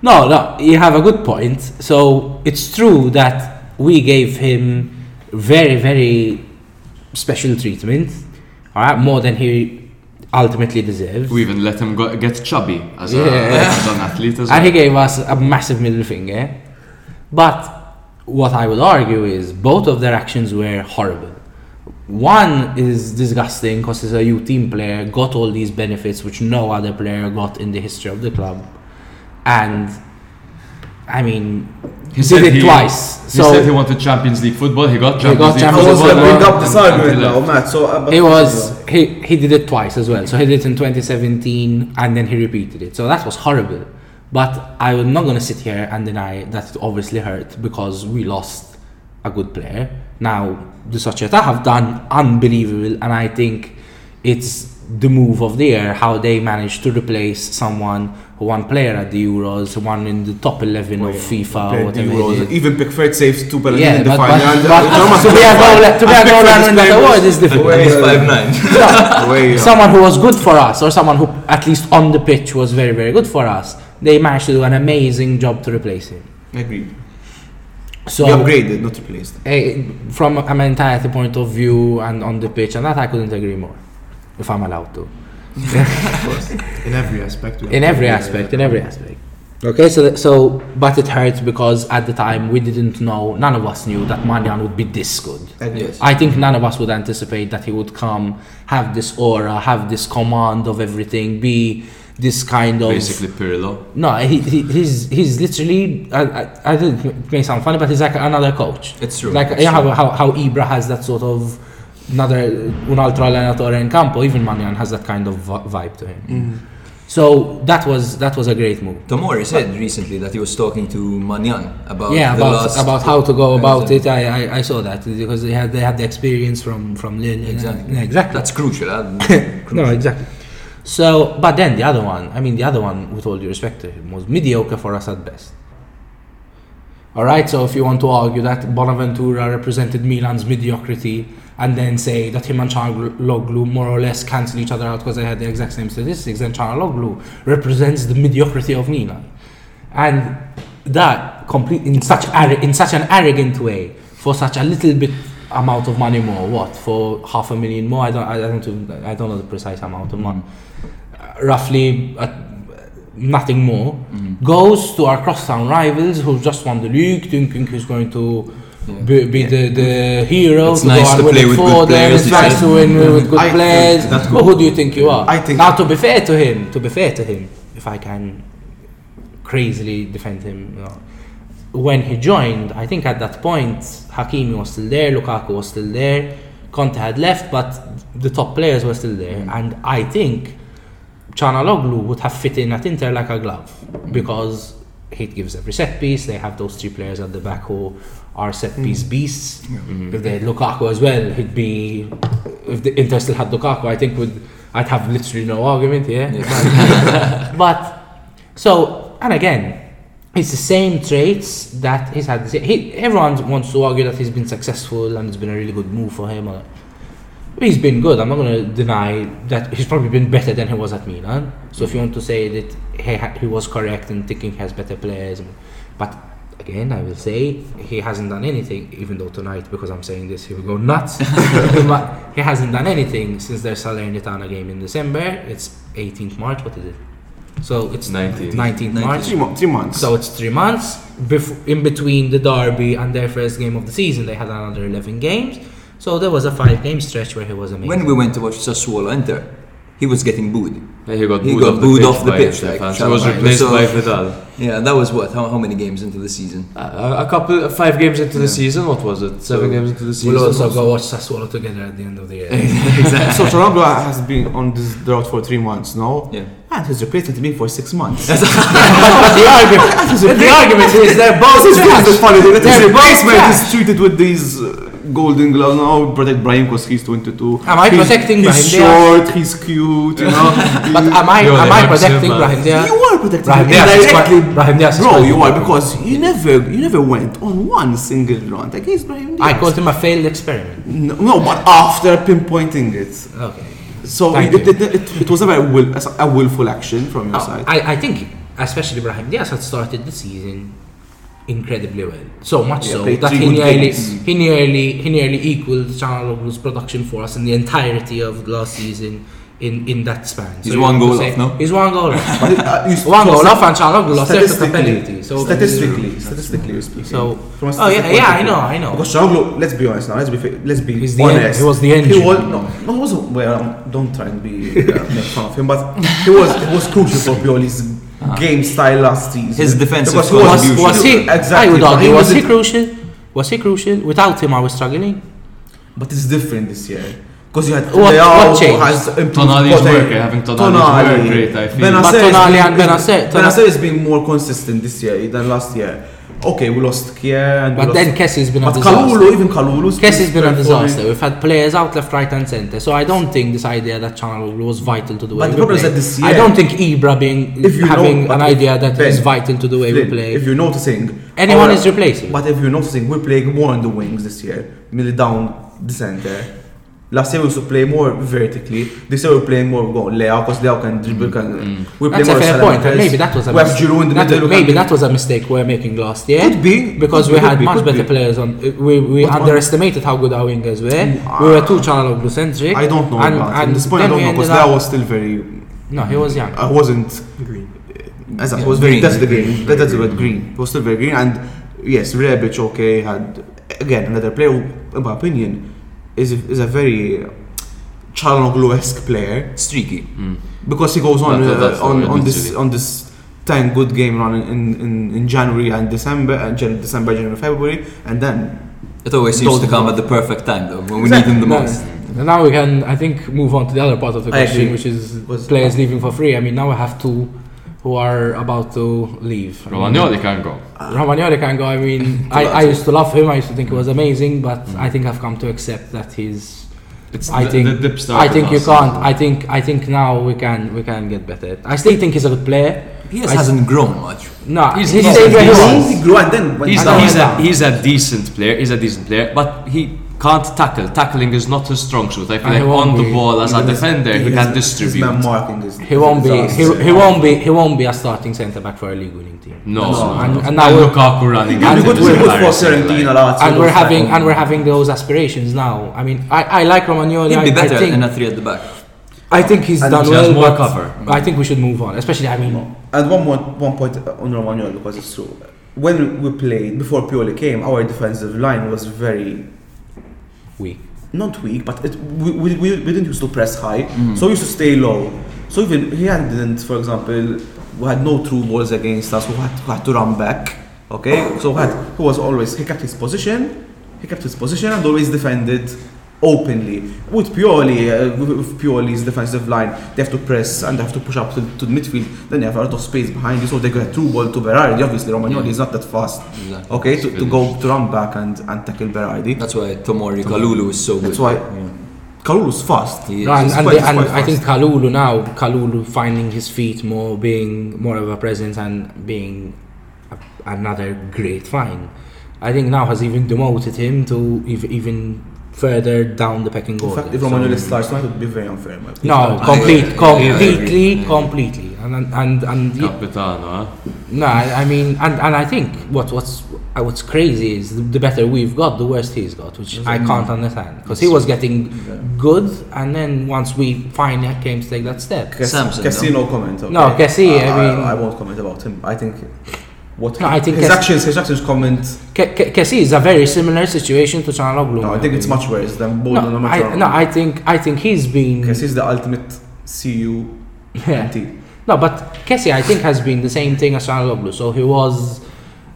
No, no, you have a good point. So it's true that we gave him very, very special treatment, all right, more than he ultimately deserves. We even let him go, get chubby as, a, as an athlete as well. [LAUGHS] and he gave us a massive middle finger. But what I would argue is both of their actions were horrible. One is disgusting because he's a U team player, got all these benefits which no other player got in the history of the club. And I mean, he did it he- twice. He So said he wanted Champions League football. He got He Champions got League Champions League football. football. bring up this and- and argument he now. Matt. So uh, but he was he, he did it twice as well. So he did it in 2017 and then he repeated it. So that was horrible. But I'm not gonna sit here and deny that it obviously hurt because we lost a good player. Now the Società have done unbelievable and I think it's the move of the year how they managed to replace someone who won player at the Euros, one in the top 11 of FIFA or whatever. it is. Even Pickford saves two penalties Yeah, in the but, but, final. and- but [LAUGHS] Thomas to be a Pickford- goal, to be a and goal Pickford and win that is award is different. Where is five nine? [LAUGHS] Way, someone who was good for us or someone who at least on the pitch was very very good for us they managed to do an amazing job to replace him Agreed. So we upgraded, not replaced. eh, from a mentality point of view and on the pitch and that I couldn't agree more if I'm allowed to In every aspect. [LAUGHS] in every aspect in every aspect okay so that, so but it hurts because at the time we didn't know none of us knew that Maignan would be this good Yes. I think none of us would anticipate that he would come, have this aura, have this command of everything, be this kind of Basically Pirlo. No, he, he he's he's literally I, I, I think it may sound funny, but he's like another coach. It's true. Like It's you know true. how, how how Ibra has that sort of another un altro allenatore in campo. Even Maignan has that kind of vibe to him. Mm. So that was that was a great move. Tomori said recently that he was talking to Maignan about yeah, the about last about how to go about it. I, I, I saw that because they had they had the experience from from Lille. Exactly. Yeah, exactly. That's crucial. huh? [LAUGHS] no, exactly. So, but then the other one, I mean, the other one, with all due respect to him, was mediocre for us at best. All right, so if you want to argue that Bonaventura represented Milan's mediocrity and then say that him and Calhanoglu more or less cancel each other out because they had the exact same statistics, then Calhanoglu represents the mediocrity of Milan. And that complete in such in such an arrogant way for such a little bit amount of money more. What for half a million more? I don't. I don't. I don't know the precise amount of money. Uh, roughly, uh, nothing more. Goes to our crosstown rivals who just won the league, thinking he's going to. Be, be the, the hero It's to nice to play with good players, It's nice to win with good I players. that's But who do you think you are? I think- now to be fair to him, to be fair to him, if I can crazily defend him. You know, when he joined, I think at that point Hakimi was still there, Lukaku was still there, Conte had left, but the top players were still there, and I think Calhanoglu would have fit in at Inter like a glove because he gives every set piece. They have those three players at the back who are set piece mm. beasts. If they had Lukaku as well, he'd be. If the Inter still had Lukaku, I think would I'd have literally no argument here. [LAUGHS] but so and again, it's the same traits that he's had. He, everyone wants to argue that he's been successful and it's been a really good move for him. Or, he's been good. I'm not going to deny that he's probably been better than he was at Milan. So if you want to say that he, ha- he was correct in thinking he has better players, but again, I will say he hasn't done anything. Even though tonight, because I'm saying this, he will go nuts. [LAUGHS] [LAUGHS] But he hasn't done anything since their Salernitana game in December. It's 18th March. What is it? So it's 19th. 19th March. Three, mo- three months. So it's three months. Bef- in between the derby and their first game of the season, they had another 11 games. So there was a five game stretch where he was amazing. When we went to watch Sassuolo Inter, he was getting booed. Yeah, he got He booed, got off, booed the off the pitch, like, fans. He was replaced So- by Vidal. Yeah, that was what? How, how many games into the season? Uh, a couple, five games into the season. What was it? Seven games into the season. we'll also go watch Sassuolo together at the end of the year. [LAUGHS] so Ronaldo has been on this drought for three months, no? Yeah. And he's replaced me for six months. [LAUGHS] the argument, [LAUGHS] the argument is they're both This is the funny thing. That his both replacement trash. is treated with these uh, golden gloves. No, protect Brian because he's 22. Am I he's, protecting he's Brahim Diaz? short, he's cute, you know. [LAUGHS] But am I, Yo, am I protecting Silva. Brahim Diaz? you are protecting Brahim him Diaz is Brahim Diaz is Bro, you good. are because you never, you never went on one single run against Brahim Diaz. I called him a failed experiment. No, no, but after pinpointing it. Okay. So it, it, it, it, it was a very will, a willful action from your Oh, side. I, I think, especially Brahim Diaz had started the season incredibly well. So much Yeah, so that he nearly, games. he nearly, he nearly equaled Calhanoglu's production for us in the entirety of last season in, in that span. He's one goal say- off, no? He's one goal off. [LAUGHS] It- uh, [LAUGHS] One goal off and Calhanoglu lost statistically, penalty. So statistically, statistically [LAUGHS] speaking. So- from a Oh, yeah, yeah, I know. I know. Because Calhanoglu, let's be honest now. Let's be let's be He's the honest. en- he was the end He was no, no, he wasn't. Well, don't try and be uh, make fun of him, but he was he was crucial for Pioli's Uh-huh. game style last season. His defensive Because was, contribution. was he? Exactly. I would argue. Was he wasn't- crucial? Was he crucial? Without him, I was struggling. But it's different this year. Because you had What- Leao what changed? has improved Tonali's poten- work, having Tonali's work rate, I feel. Bennacer But is Tonali being- and is- Bennacer- Tona- Bennacer is being more consistent this year than last year. Okay, we lost Kjaer and But then Kessie's been a but disaster. Kalulu, even Kalulu's Kessie's been a disaster. We've had players out left, right, and centre. So I don't think this idea that Calhanoglu was vital to the way But the we problem is that this year I don't think Ibra being If you having but an idea that Ben, is vital to the way we play. If you're noticing, Anyone our- is replacing. But if you're noticing, we're playing more on the wings this year, mainly down the center. Last year we used to play more vertically. This year we're playing more going Leo because Leo can dribble. Can, we're That's playing a fair Salah point, and maybe that was a we mistake. Giroud in the that, middle. maybe can- that was a mistake we're making last year. Could be. because Could we be, had be, much better be. players on. uh, We, we But underestimated how good our wingers were. we were too Calhanoglu centric. I don't know and, about and At this point, I don't know because ended Leo was still very. No, he was young. I wasn't green. As I Yeah, was very. green. That's the game. That, that's the word green. He was still very green, and yes, Rebic okay had again another player who, in my opinion, is a, is a very Calhanoglu-esque player Streaky. Hmm. because he goes on That- uh, on, on this literally. on this ten good game run in, in, in January and December and Jan- December, January, February, and then It always seems to come know. at the perfect time, though, when we need him the No, most. Mm. and now we can, I think, move on to the other part of the question, agree. which is players leaving for free. I mean, now we have two who are about to leave. I mean, Romagnoli can go. Romagnoli can go. I mean, [LAUGHS] I, I used to love him. I used to think he was amazing, but I think I've come to accept that he's. It's I the, think the dip I think you can't. I think I think now we can we can get better. I still think he's a good player. He just I- hasn't grown much. No, He's- he's, he's- staying where he he's- was. grew and then when He's, he's, a, he's a decent player. He's a decent player, but he can't tackle. Tackling is not his strong suit. I feel And like won't on the ball as a defender, he his- can his distribute. man marking is He won't be. He, he won't be. He won't be a starting centre back for a league winning team. No, No, no, and- no. and And, now we're- Lukaku running. And at we're good, good for embarrassing, Fiorentina, like. lads. and we're having type and we're having those aspirations now. I mean, I, I like Romagnoli. He'd I, be I better think in a three at the back. I think he's And done he has well, more cover. I think we should move on. Especially, I mean, And one more one point on Romagnoli because it's true. When we played before Pioli came, our defensive line was very weak. not weak, but it, we, we, we we didn't used to press high, mm. so we used to stay low. So even he didn't, for example, we had no true balls against us. Who had, who had to run back. Okay, so had who was always he kept his position, he kept his position and always defended openly. With Pioli, uh, with with Pioli's defensive line, they have to press and they have to push up to, to the midfield. Then they have a lot of space behind you, so they get through ball to Berardi. Obviously, Romagnoli is not that fast. Exactly. Okay, to, to go to run back and, and tackle Berardi. That's why Tomori Kalulu is so good. That's why Yeah. Kalulu's fast. He is. No, and, He's and, quite- the- and he's quite I think. Kalulu now, Kalulu finding his feet more, being more of a presence and being a, another great find. I think now has even demoted him to even further down the pecking In order. fact, if So- Romagnoli starts, it would be very unfair. in my. No, I- [LAUGHS] complete, [LAUGHS] I- I agree. completely, completely. And and and, and yeah, Capitano, huh? no, I, I mean, and, and I think what what's uh, what's crazy is the, the better we've got, the worse he's got, which I can't understand because he was getting good, and then once we finally came to take that step. Cas- Samson, Kessie, no comment. Okay. No, Kessie, I Uh, mean- I, won't comment about him. I think what No, I think his Cas- actions, his actions comment. Ke- Ke- Kessie is a very similar situation to Calhanoglu. No, I think it's much worse than both No, I, no, I think I think he's been Kessie is the ultimate CU Yeah. NT. No, but Kessie, I think, has been the same thing as Calhanoglu. So he was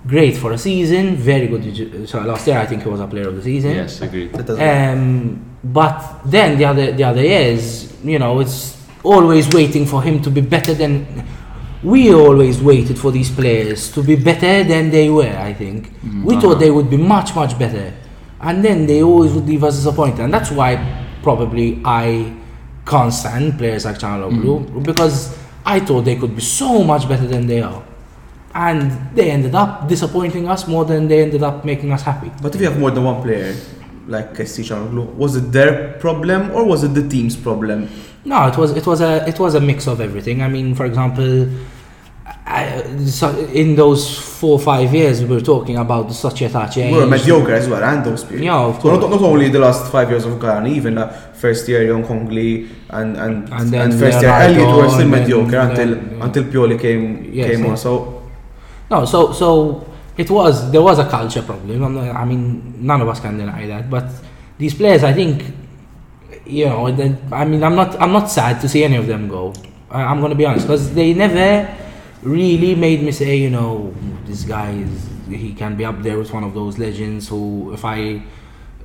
great for a season, very good. So last year, I think he was a player of the season. Yes, agreed. That Um, but then the other the other years, you know, it's always waiting for him to be better than. We always waited for these players to be better than they were. I think mm, we thought uh-huh. they would be much much better, and then they always would leave us disappointed, and that's why probably I can't stand players like Calhanoglu mm. because I thought they could be so much better than they are, and they ended up disappointing us more than they ended up making us happy. But if you have more than one player, like Kessie Calhanoglu, was it their problem or was it the team's problem? No, it was it was a it was a mix of everything. I mean, for example, I, so in those four or five years we were talking about the Società change. We were mediocre as well, and those people. Yeah, of so not, course. not only the last five years of Ghana, even the first year Yonghong Li and and, And then first year Elliott were still and then- mediocre until yeah. until Pioli came Yes, came yeah. on. So No, so so it was there was a culture problem. Not- I mean, none of us can deny that. But these players, I think, you know, then- I mean, I'm not I'm not sad to see any of them go. I, I'm going to be honest because they never really made me say, you know, this guy is he can be up there with one of those legends who, if I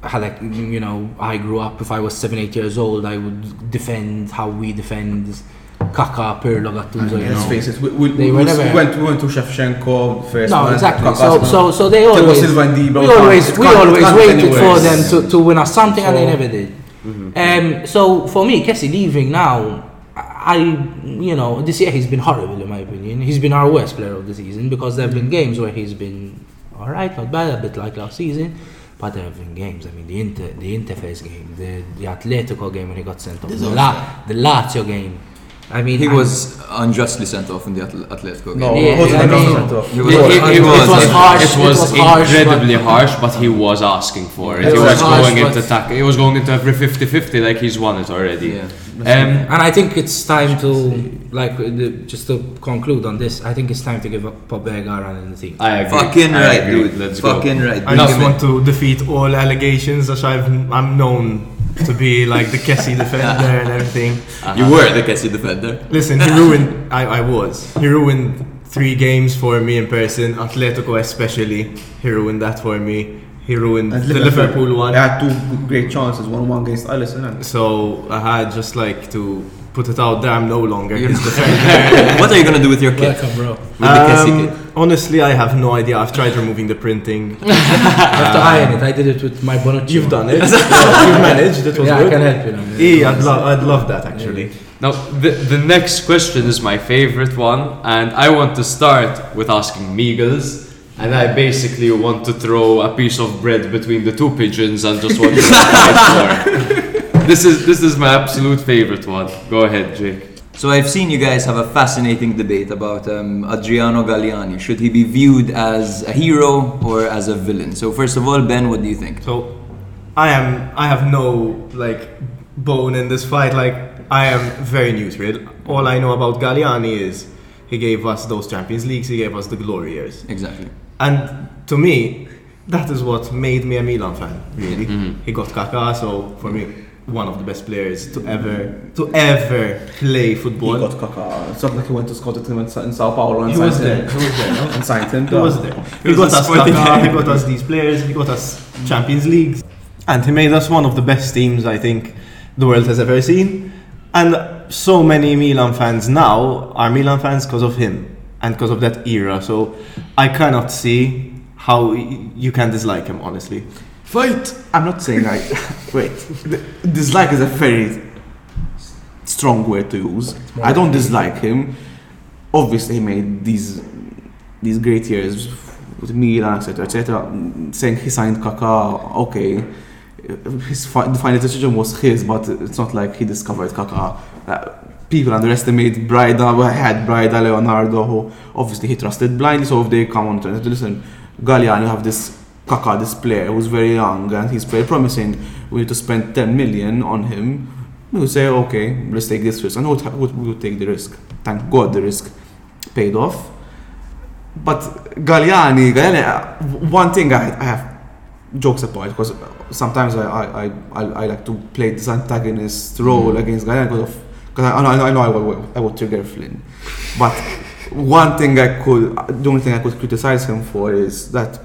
had like you know I grew up if I was seven eight years old I would defend how we defend Kaka Pirlo Gattuso you let's face it, we, we, They we, were we never- went we went to Shevchenko first. no, one, exactly. Kaká So, so, so they always, Silva and we always, we always waited for them to, to win us something, and they never did. Um, so for me, Kessie leaving now, I, you know, this year he's been horrible in my opinion. He's been our worst player of the season because there have been games where he's been all right, not bad, a bit like last season. But there have been games. I mean, the Inter, the Interface game, the the Atletico game when he got sent off, the, La, the Lazio game. I mean, He I- was unjustly sent off in the Atl- Atletico game. No, Yeah, it wasn't I enough mean- sent off. He It, was- it- it It was, was harsh, it it was was harsh, incredibly harsh, but he was asking for it. It he was was harsh, going into but- attack. He was going into every 50-50 like he's won it already. Yeah. Um, And I think it's time to, like, the, just to conclude on this, I think it's time to give up Pobega running the team. I agree. Fucking I right, agree. dude. Let's Fucking go. right. I just want to defeat all allegations as I've, I'm known to be like the Kessie defender and everything. [LAUGHS] You were the Kessie defender. Listen, he ruined. [LAUGHS] I, I was. He ruined three games for me in person. Atletico especially. He ruined that for me. He ruined And the Liverpool one. They had two great chances, one one against Alisson. And So I had just like to put it out there. I'm no longer his defender. [LAUGHS] what are you gonna do with your kit? Welcome, bro. With the Um, kit? honestly, I have no idea. I've tried removing the printing. [LAUGHS] You have to iron it. I did it with my Bonucci. You've done it. [LAUGHS] You've managed. It was Yeah, I can help you. Now. Yeah, I'd, lo- I'd love that actually. Now, the, the next question is my favorite one, and I want to start with asking Miguel's. And I basically want to throw a piece of bread between the two pigeons and just want to fight for. This is this is my absolute favorite one. Go ahead, Jake. So I've seen you guys have a fascinating debate about um, Adriano Galliani. Should he be viewed as a hero or as a villain? So first of all, Ben, what do you think? So I am I have no like bone in this fight. Like I am very neutral. All I know about Galliani is he gave us those Champions Leagues. He gave us the glory years. Exactly. And to me, that is what made me a Milan fan. Really, mm-hmm. he got Kaká. So for me, one of the best players to ever to ever play football. he got Kaká. It's not like he went to Scotland in Sa- in Sao Paulo and He signed was him. there. He was there. No? [LAUGHS] And signed him. He was there. He was got us sporting Kaká, he got us these players, he got us Champions Leagues. And he made us one of the best teams I think the world has ever seen. And so many Milan fans now are Milan fans because of him and because of that era. So I cannot see how you can dislike him, honestly. Fight! I'm not saying I. [LAUGHS] wait. Dislike is a very strong word to use. I don't dislike him. Obviously, he made these these great years with Milan, etc., etc. Saying he signed Kaká, okay. His fi- the final decision was his, but it's not like he discovered Kaká. Uh, people underestimate Braida. We had Braida Leonardo, who obviously he trusted blindly. So if they come on to listen, Galliani have this Kaka, this player who's very young and he's very promising. We need to spend 10 million on him. We would say, okay, let's take this risk, and we would, we would take the risk. Thank God the risk paid off. But Galliani, Galliani, uh, one thing I, I have jokes apart because sometimes I, I, I, I I like to play this antagonist role mm. against Galliani because of because I, I know, I know I would, I would trigger Flynn. But one thing I could, the only thing I could criticize him for is that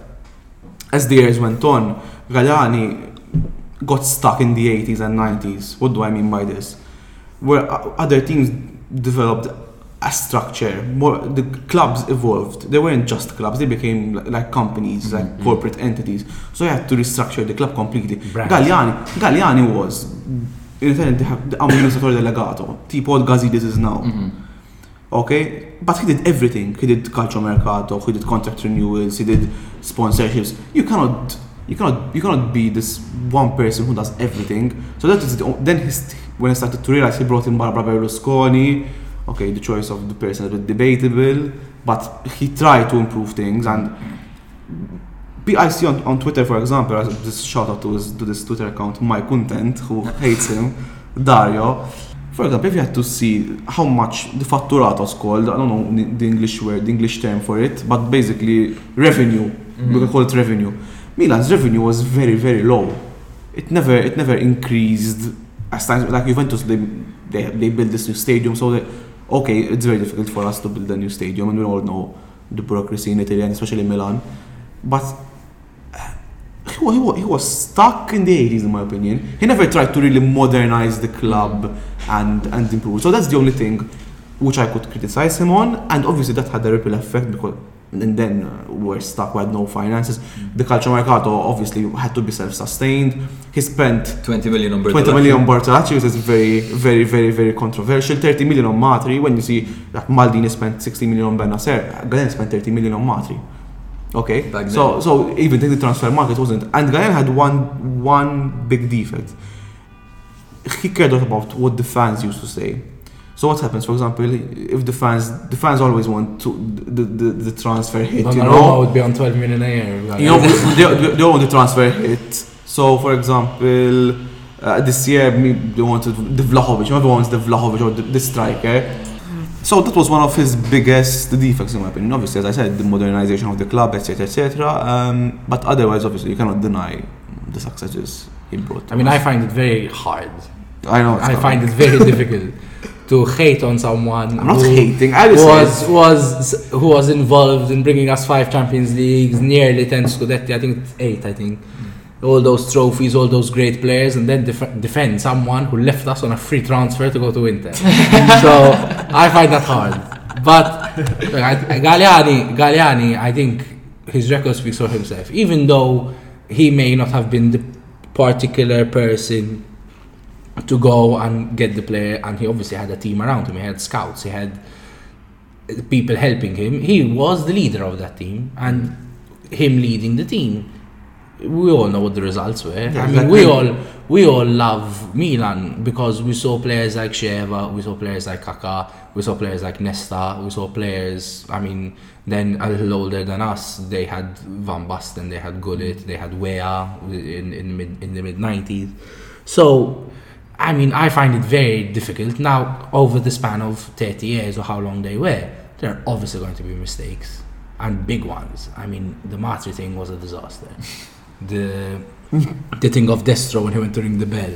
as the years went on, Galliani got stuck in the 80s and 90s. What do I mean by this? Where uh, other teams developed a structure, more the clubs evolved. They weren't just clubs; they became li- like companies, mm-hmm. like corporate entities. So you had to restructure the club completely. Brands. Galliani, Galliani was in Italy they have the amministratore delegato, tipo Gazidis is now. Mm-hmm. Okay, but he did everything. He did calcio mercato. He did contract renewals. He did sponsorships. You cannot, you cannot, you cannot be this one person who does everything. So that is the, then his, when I started to realize he brought in Barbara Berlusconi. Okay, the choice of the person is a bit debatable, but he tried to improve things and. I see on, on Twitter, for example, this shout out to, his, to this Twitter account, My Content, who hates him, Dario. For example, if you had to see how much the fatturato is called, I don't know the- English word, the English term for it, but basically revenue. Mm-hmm. We can call it revenue. Milan's revenue was very, very low. It never, it never increased as times like Juventus. They, they, they built this new stadium, so they, okay, it's very difficult for us to build a new stadium, and we all know the bureaucracy in Italy and especially Milan. But was, he, was, he was stuck in the 80s in my opinion. He never tried to really modernize the club and and improve. So that's the only thing which i could criticize him on. And obviously that had a ripple effect because and then uh, we're stuck with no finances. The calcio mercato obviously had to be self-sustained. He spent 20 million on 20 million on Bertolacci which is very very very very controversial. 30 million on Matri when you see that Maldini spent 60 million on Bennacer Galen spent 30 million on Matri okay Back so then. so even in the transfer market wasn't and Galen had one one big defect he cared about what the fans used to say so what happens for example if the fans the fans always want to the the, the transfer hit you know would be on 12 million a year. you know, they, they want the transfer hit. So, for example, uh, this year me, they wanted the Vlahovic. Everyone wants the Vlahovic or the, the striker. So that was one of his biggest defects, in my opinion. Obviously, as I said, the modernization of the club, etc., etc. Um, but otherwise, obviously, you cannot deny the successes he brought. I mean, us. I find it very hard. I know. I find it very [LAUGHS] difficult to hate on someone I'm not hating. I just was was who was involved in bringing us five Champions Leagues, nearly ten Scudetti. I think it's eight. I think all those trophies, all those great players, and then def- defend someone who left us on a free transfer to go to Inter. [LAUGHS] so I find that hard. But Galliani, Galliani, I think his record speaks for himself. Even though he may not have been the particular person to go and get the player, and he obviously had a team around him. He had scouts, he had people helping him. He was the leader of that team, and him leading the team. We all know what the results were. I mean, we all we all love Milan because we saw players like Sheva, we saw players like Kaká, we saw players like Nesta, we saw players. I mean, then a little older than us, they had Van Basten, they had Gullit, they had Weah in in the mid in the mid nineties. So, I mean, I find it very difficult now over the span of thirty years or how long they were. There are obviously going to be mistakes and big ones. I mean, the Matri thing was a disaster. [LAUGHS] The the thing of Destro when he went to ring the bell.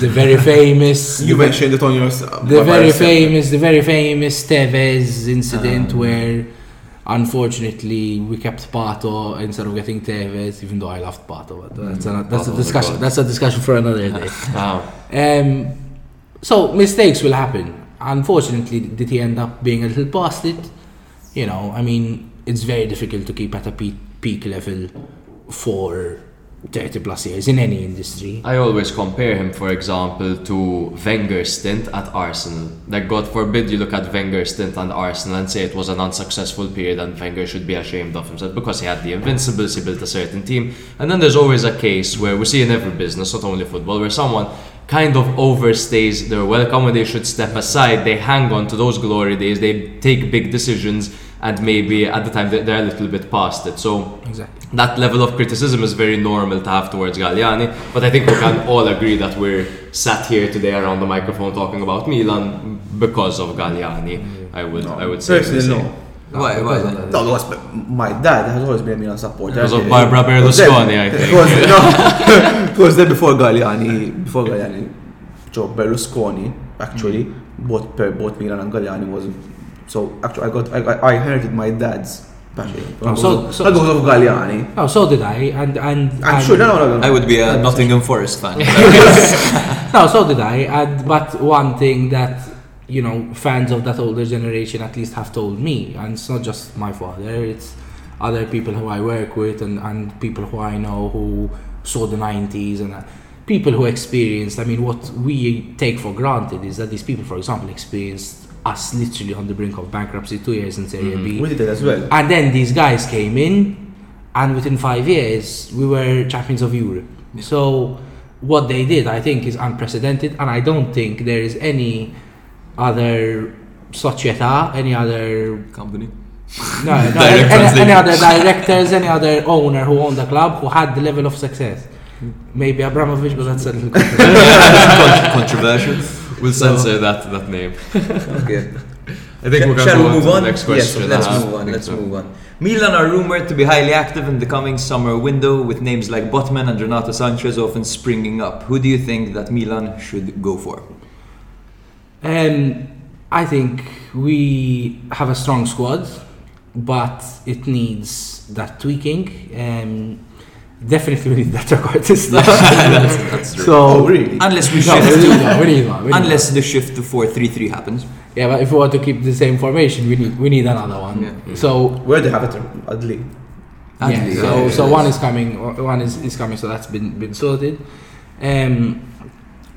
The very famous. [LAUGHS] You mentioned it on your. Uh, the very famous, the very famous Tevez incident um, where, unfortunately, we kept Pato instead of getting Tevez, even though I loved Pato. But that's mm. a, that's Pato a discussion. That's a discussion for another day. [LAUGHS] Wow. Um, so mistakes will happen. Unfortunately, did he end up being a little past it? You know, I mean, it's very difficult to keep at a peak, peak level for 30 plus years in any industry. I always compare him, for example, to Wenger's stint at Arsenal. Like, God forbid you look at Wenger's stint at Arsenal and say it was an unsuccessful period and Wenger should be ashamed of himself because he had the Invincibles, he built a certain team. And then there's always a case where we see in every business, not only football, where someone kind of overstays their welcome when they should step aside. They hang on to those glory days. They take big decisions, and maybe at the time they're they're a little bit past it. So Exactly. that level of criticism is very normal to have towards Galliani. But I think we can all agree that we're sat here today around the microphone talking about Milan because of Galliani. I would, I would say. Personally, no. Why? Why? No, because my dad has always been a Milan supporter. Because of Barbara Berlusconi, I think. Because, no, [LAUGHS] because then before Galliani, before Galliani, Joe Berlusconi actually mm. both per both Milan and Galliani was. So actually, I got I, I inherited my dad's passion. Oh, so- so- not because of Galliani. Oh, so did I, and and, I'm and sure. No, no, no, no. I would be a Nottingham Forest fan. [LAUGHS] No, so did I. And but one thing that you know fans of that older generation at least have told me, and it's not just my father, it's other people who I work with and, and people who I know who saw the 90s and uh, people who experienced. I mean, what we take for granted is that these people, for example, experienced us literally on the brink of bankruptcy, two years in Serie B. Mm-hmm. We did it as well. And then these guys came in, and within five years, we were champions of Europe. So, what they did, I think, is unprecedented, and I don't think there is any other società, ah, any other Company. no, [LAUGHS] no any, any other directors, any other owner who owned the club who had the level of success. Mm. Maybe Abramovich, but that's a little [LAUGHS] Controversial. We'll censor that, that name. Okay. [LAUGHS] I think we can Shall go we on move to on? the next Yes, let's Uh-huh. move on. Let's so. move on. Milan are rumored to be highly active in the coming summer window, with names like Botman and Renato Sanchez often springing up. Who do you think that Milan should go for? Um, I think we have a strong squad, but it needs that tweaking. Um, definitely we need that artist. that's, [LAUGHS] that's true. [LAUGHS] so Oh, really? Unless we No, we shift need to, one, we need one, we need unless the shift to 4-3-3 happens. yeah, but if we want to keep the same formation, we need we need another one. Yeah. So Where do they have it, Adli. yeah, Adli, so yeah, so yeah. one is coming, one is, is coming, so that's been been sorted. Um,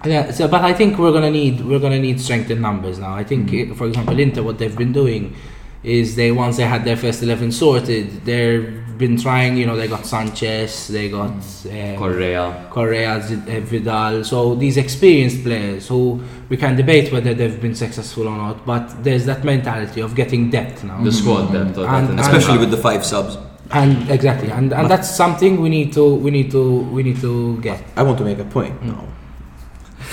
yeah, so but I think we're gonna need we're gonna need strength in numbers now. I think, eh, for example, Inter, what they've been doing is they once they had their first eleven sorted, they've been trying. You know, they got Sanchez, they got um, Correa. Correa, Zid- uh, Vidal. So these experienced players who we can debate whether they've been successful or not, but there's that mentality of getting depth now. The squad depth. of that And- in Especially squad. with the five subs. And exactly, and, and that's something we need to we need to we need to get. I want to make a point now.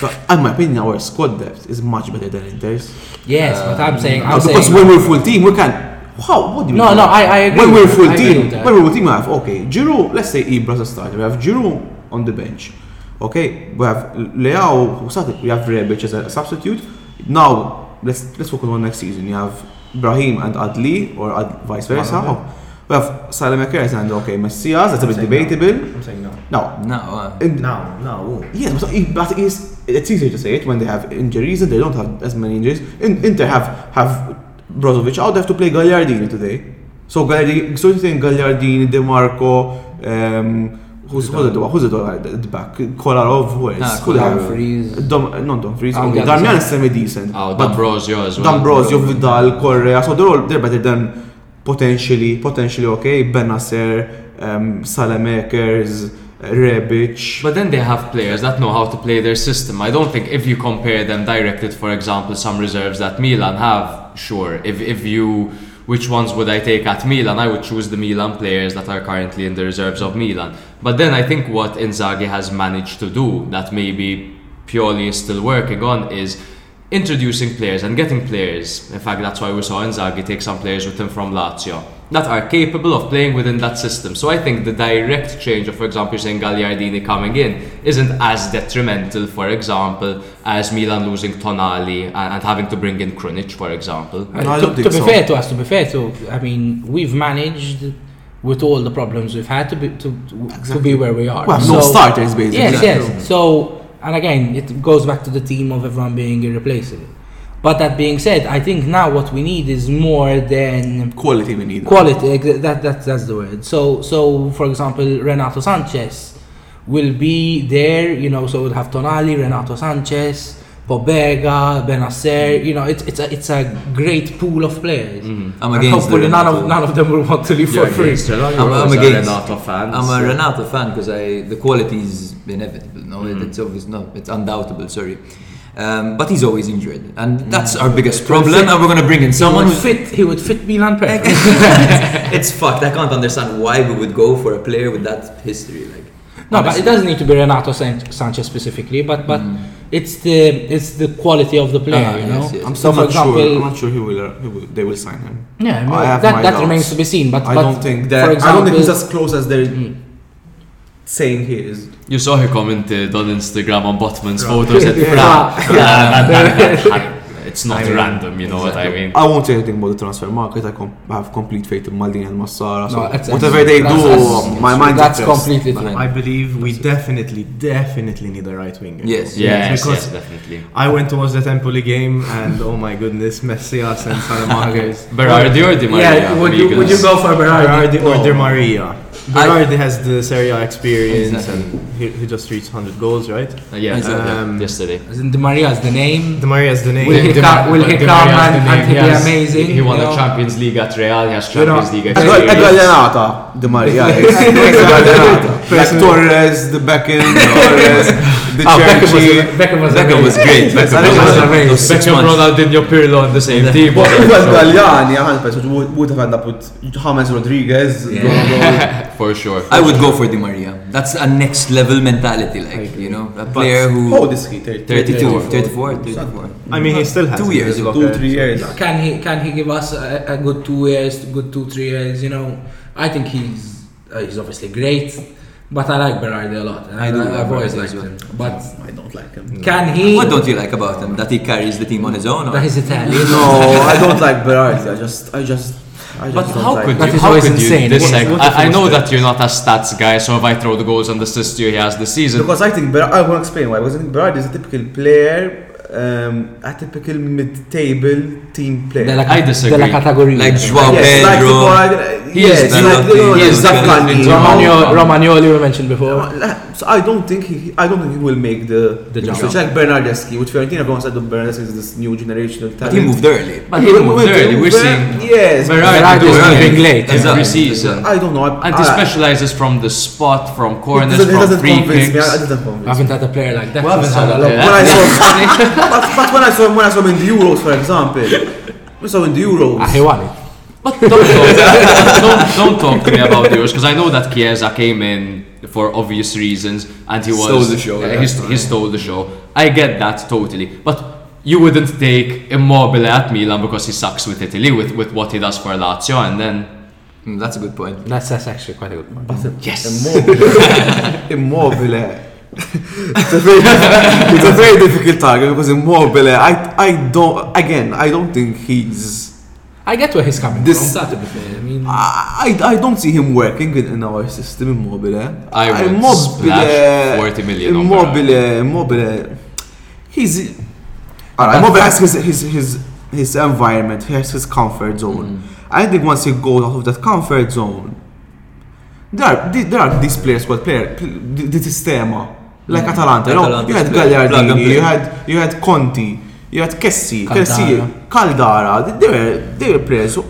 But in my opinion, our squad depth is much better than Inter's. Yes, but I'm saying Uh, I'm because saying when we're full team, we can. How? What do you No, mean? no, I- I agree When we're full. Team, when we're full team, we have okay, Giroud. Let's say Ibra as a starter. We have Giroud on the bench. Okay, we have Leao who started. We have Rebic as a substitute. Now let's let's focus on next season. You have Brahim and Adli, or Ad, vice versa. Malaga. We have Saelemaekers and okay, Messias. That's a bit I'm no. debatable. I'm saying no. Now, No. Uh, No, no. Yes, but, but it's, it's easier to say it when they have injuries and they don't have as many injuries. In, Inter have have Brozovic out, they have to play Gagliardini today. So Gagliardini, so you think Gagliardini, Dimarco, um, who's who's the who's the at the back? Kolarov, who else? Ah, Who they have? Dumfries. Dom, not Dumfries. Oh, Okay, Gazza. Darmian is semi decent. Oh, but D'Ambrosio as well. D'Ambrosio, Vidal, Correa, so they're all they're better than potentially potentially okay. Bennacer, um, Saelemaekers, Rebic. But then they have players that know how to play their system. I don't think if you compare them directed, for example, some reserves that Milan have, sure. If if you which ones would I take at Milan? I would choose the Milan players that are currently in the reserves of Milan. But then I think what Inzaghi has managed to do that maybe Pioli is still working on is introducing players and getting players. In fact, that's why we saw Inzaghi take some players with him from Lazio that are capable of playing within that system. So I think the direct change of, for example, you're saying Gagliardini coming in isn't as detrimental, for example, as Milan losing Tonali and, and having to bring in Krunic, for example. No, I to, to think be so. fair to us, to be fair to, I mean, we've managed with all the problems we've had to be to, to, to be where we are. We have no starters, basically. Yes, Yeah. yes. So, and again, it goes back to the theme of everyone being irreplaceable. But that being said, I think now what we need is more than Quality we need. quality. That, that that's the word. So so for example, Renato Sanchez will be there. You know, so we'll have Tonali, Renato Sanchez, Pobega, Bennacer, mm. you know, it's it's a it's a great pool of players. Mm. I'm And against hopefully none of none of them will want to leave You're for free. against Renato, I'm, you're I'm also a. Renato fan. I'm so- a Renato fan because I the quality is inevitable. No, mm. it's obvious. No, it's undoubtable. Sorry, um, but he's always injured, and that's our biggest problem. And we're gonna bring in He someone would who's fit he would fit Milan perfectly. [LAUGHS] it's fucked. I can't understand why we would go for a player with that history. Like, No, but it doesn't need to be Renato San- Sanchez specifically, but but it's the it's the quality of the player, Ah, you yes, know. yes. I'm So still for not sure. I'm not sure he will, uh, he will. They will sign him. yeah, I mean, I have that that remains to be seen. But I but don't think that. For I don't think he's as close as they're saying he is. You saw he commented on Instagram on Botman's photos at [LAUGHS] Yeah. [LAUGHS] Yeah. [LAUGHS] Yeah, It's not I mean, random, you know what I mean? I won't say anything about the transfer market. I, com- I have complete faith in Maldini and Massara. So No, it's- whatever they that's- do, that's- my mind that's is at completely true. I believe we definitely, definitely need a right winger. Yes. Yes, because yes, definitely. I went to watch the Empoli game and oh my goodness, Messias and Salamanca's. [LAUGHS] Berardi or Di Maria? yeah, would you would you go for Berardi Berardi? or Di Maria. Berardi has the Serie A experience and he, he just reached 100 goals, right? Uh, yeah, Exactly. Um, yesterday. As in Di Maria is the name. Di Maria is the name. Will he Di come? Ma- Will he Di come Maria's and, the and name. he'll He be amazing? He won you the? Champions League at Real, he has You know, Champions League Ecco ecco experience. allenata Di Maria. Ecco Like Torres, the Beckham, [LAUGHS] Torres, the Oh, Beckham was, Chelsea. Beckham was, Beckham was great. Beckham Beckham was was amazing. those six Beckham, months. Ronaldinho, Pirlo on the same team. But even Galliani, I would would have ended up with James Rodriguez. [LAUGHS] For sure. I would go for Di Maria. That's a next level mentality, like you know, a player How who old is he? 32, 34, 34. I mean, he still has Two it years as ago. well. Two, three years. Can he can he give us a, a good two years, good two three years? You know, I think he's uh, he's obviously great, but I like Berardi a lot. and I do I've like always liked him. But I don't like him. can he? What don't you like about him? That he carries the team on his own? Or? That he's Italian. [LAUGHS] No, I don't like Berardi. I just, I just, I just But don't how like could him. You? How could you insane. dissect? What- what I, I know that you're not a stats guy, so if I throw the goals and the assists to you, he has the season. Because I think Ber- I want to explain why. Because I think Berardi is a typical player, um, a typical mid-table team player. Della, I disagree. della categoria. Like Joao yes, like Pedro. the He yes, is like definitely- you know, he is Zafkan, definitely you. Romagnoli, Romagnoli we mentioned before. So I don't think he, I don't think he will make the The jump. switch. Like Bernardeschi with Fiorentina, everyone said that Bernardeschi is this new generational talent. But he moved early. But he moved early. We're seeing yes. Berardi Berardi is doing moving it late. every Exactly. season. I don't know. I, and he specializes from the spot, from corners, from doesn't free kicks. I, it doesn't I convince me. haven't had a player like that. Well, since haven't had a Salah. player. [LAUGHS] [LAUGHS] When but, but when I saw him, when I saw him in the Euros, for example, we saw him in the Euros. Ah, he won it. But don't talk, don't, don't talk to me about the Euros because I know that Chiesa came in for obvious reasons and he was Stole the show, uh, yeah. he, he stole the show. I get that totally, but you wouldn't take Immobile at Milan because he sucks with Italy with, with what he does for Lazio, and then Mm, That's a good point. That's, that's actually quite a good point. yes, Immobile. [LAUGHS] Immobile. It's, a very, it's a very difficult target because Immobile, I, I don't, again, I don't think he's. I get where he's coming This- from. That to be fair. I mean, I, I don't see him working in, in our system, Immobile. I would splash 40 million on Immobile, Immobile. He's. Alright, Immobile has his, his, his, his environment, he has his comfort zone. Mm-hmm. I think once he goes out of that comfort zone, there are, there are these players called player, the, the sistema. Like Atalanta, you you had Gagliardini, you had you had Conti, you had Kessie. Kessie, Caldara. They were they were players who,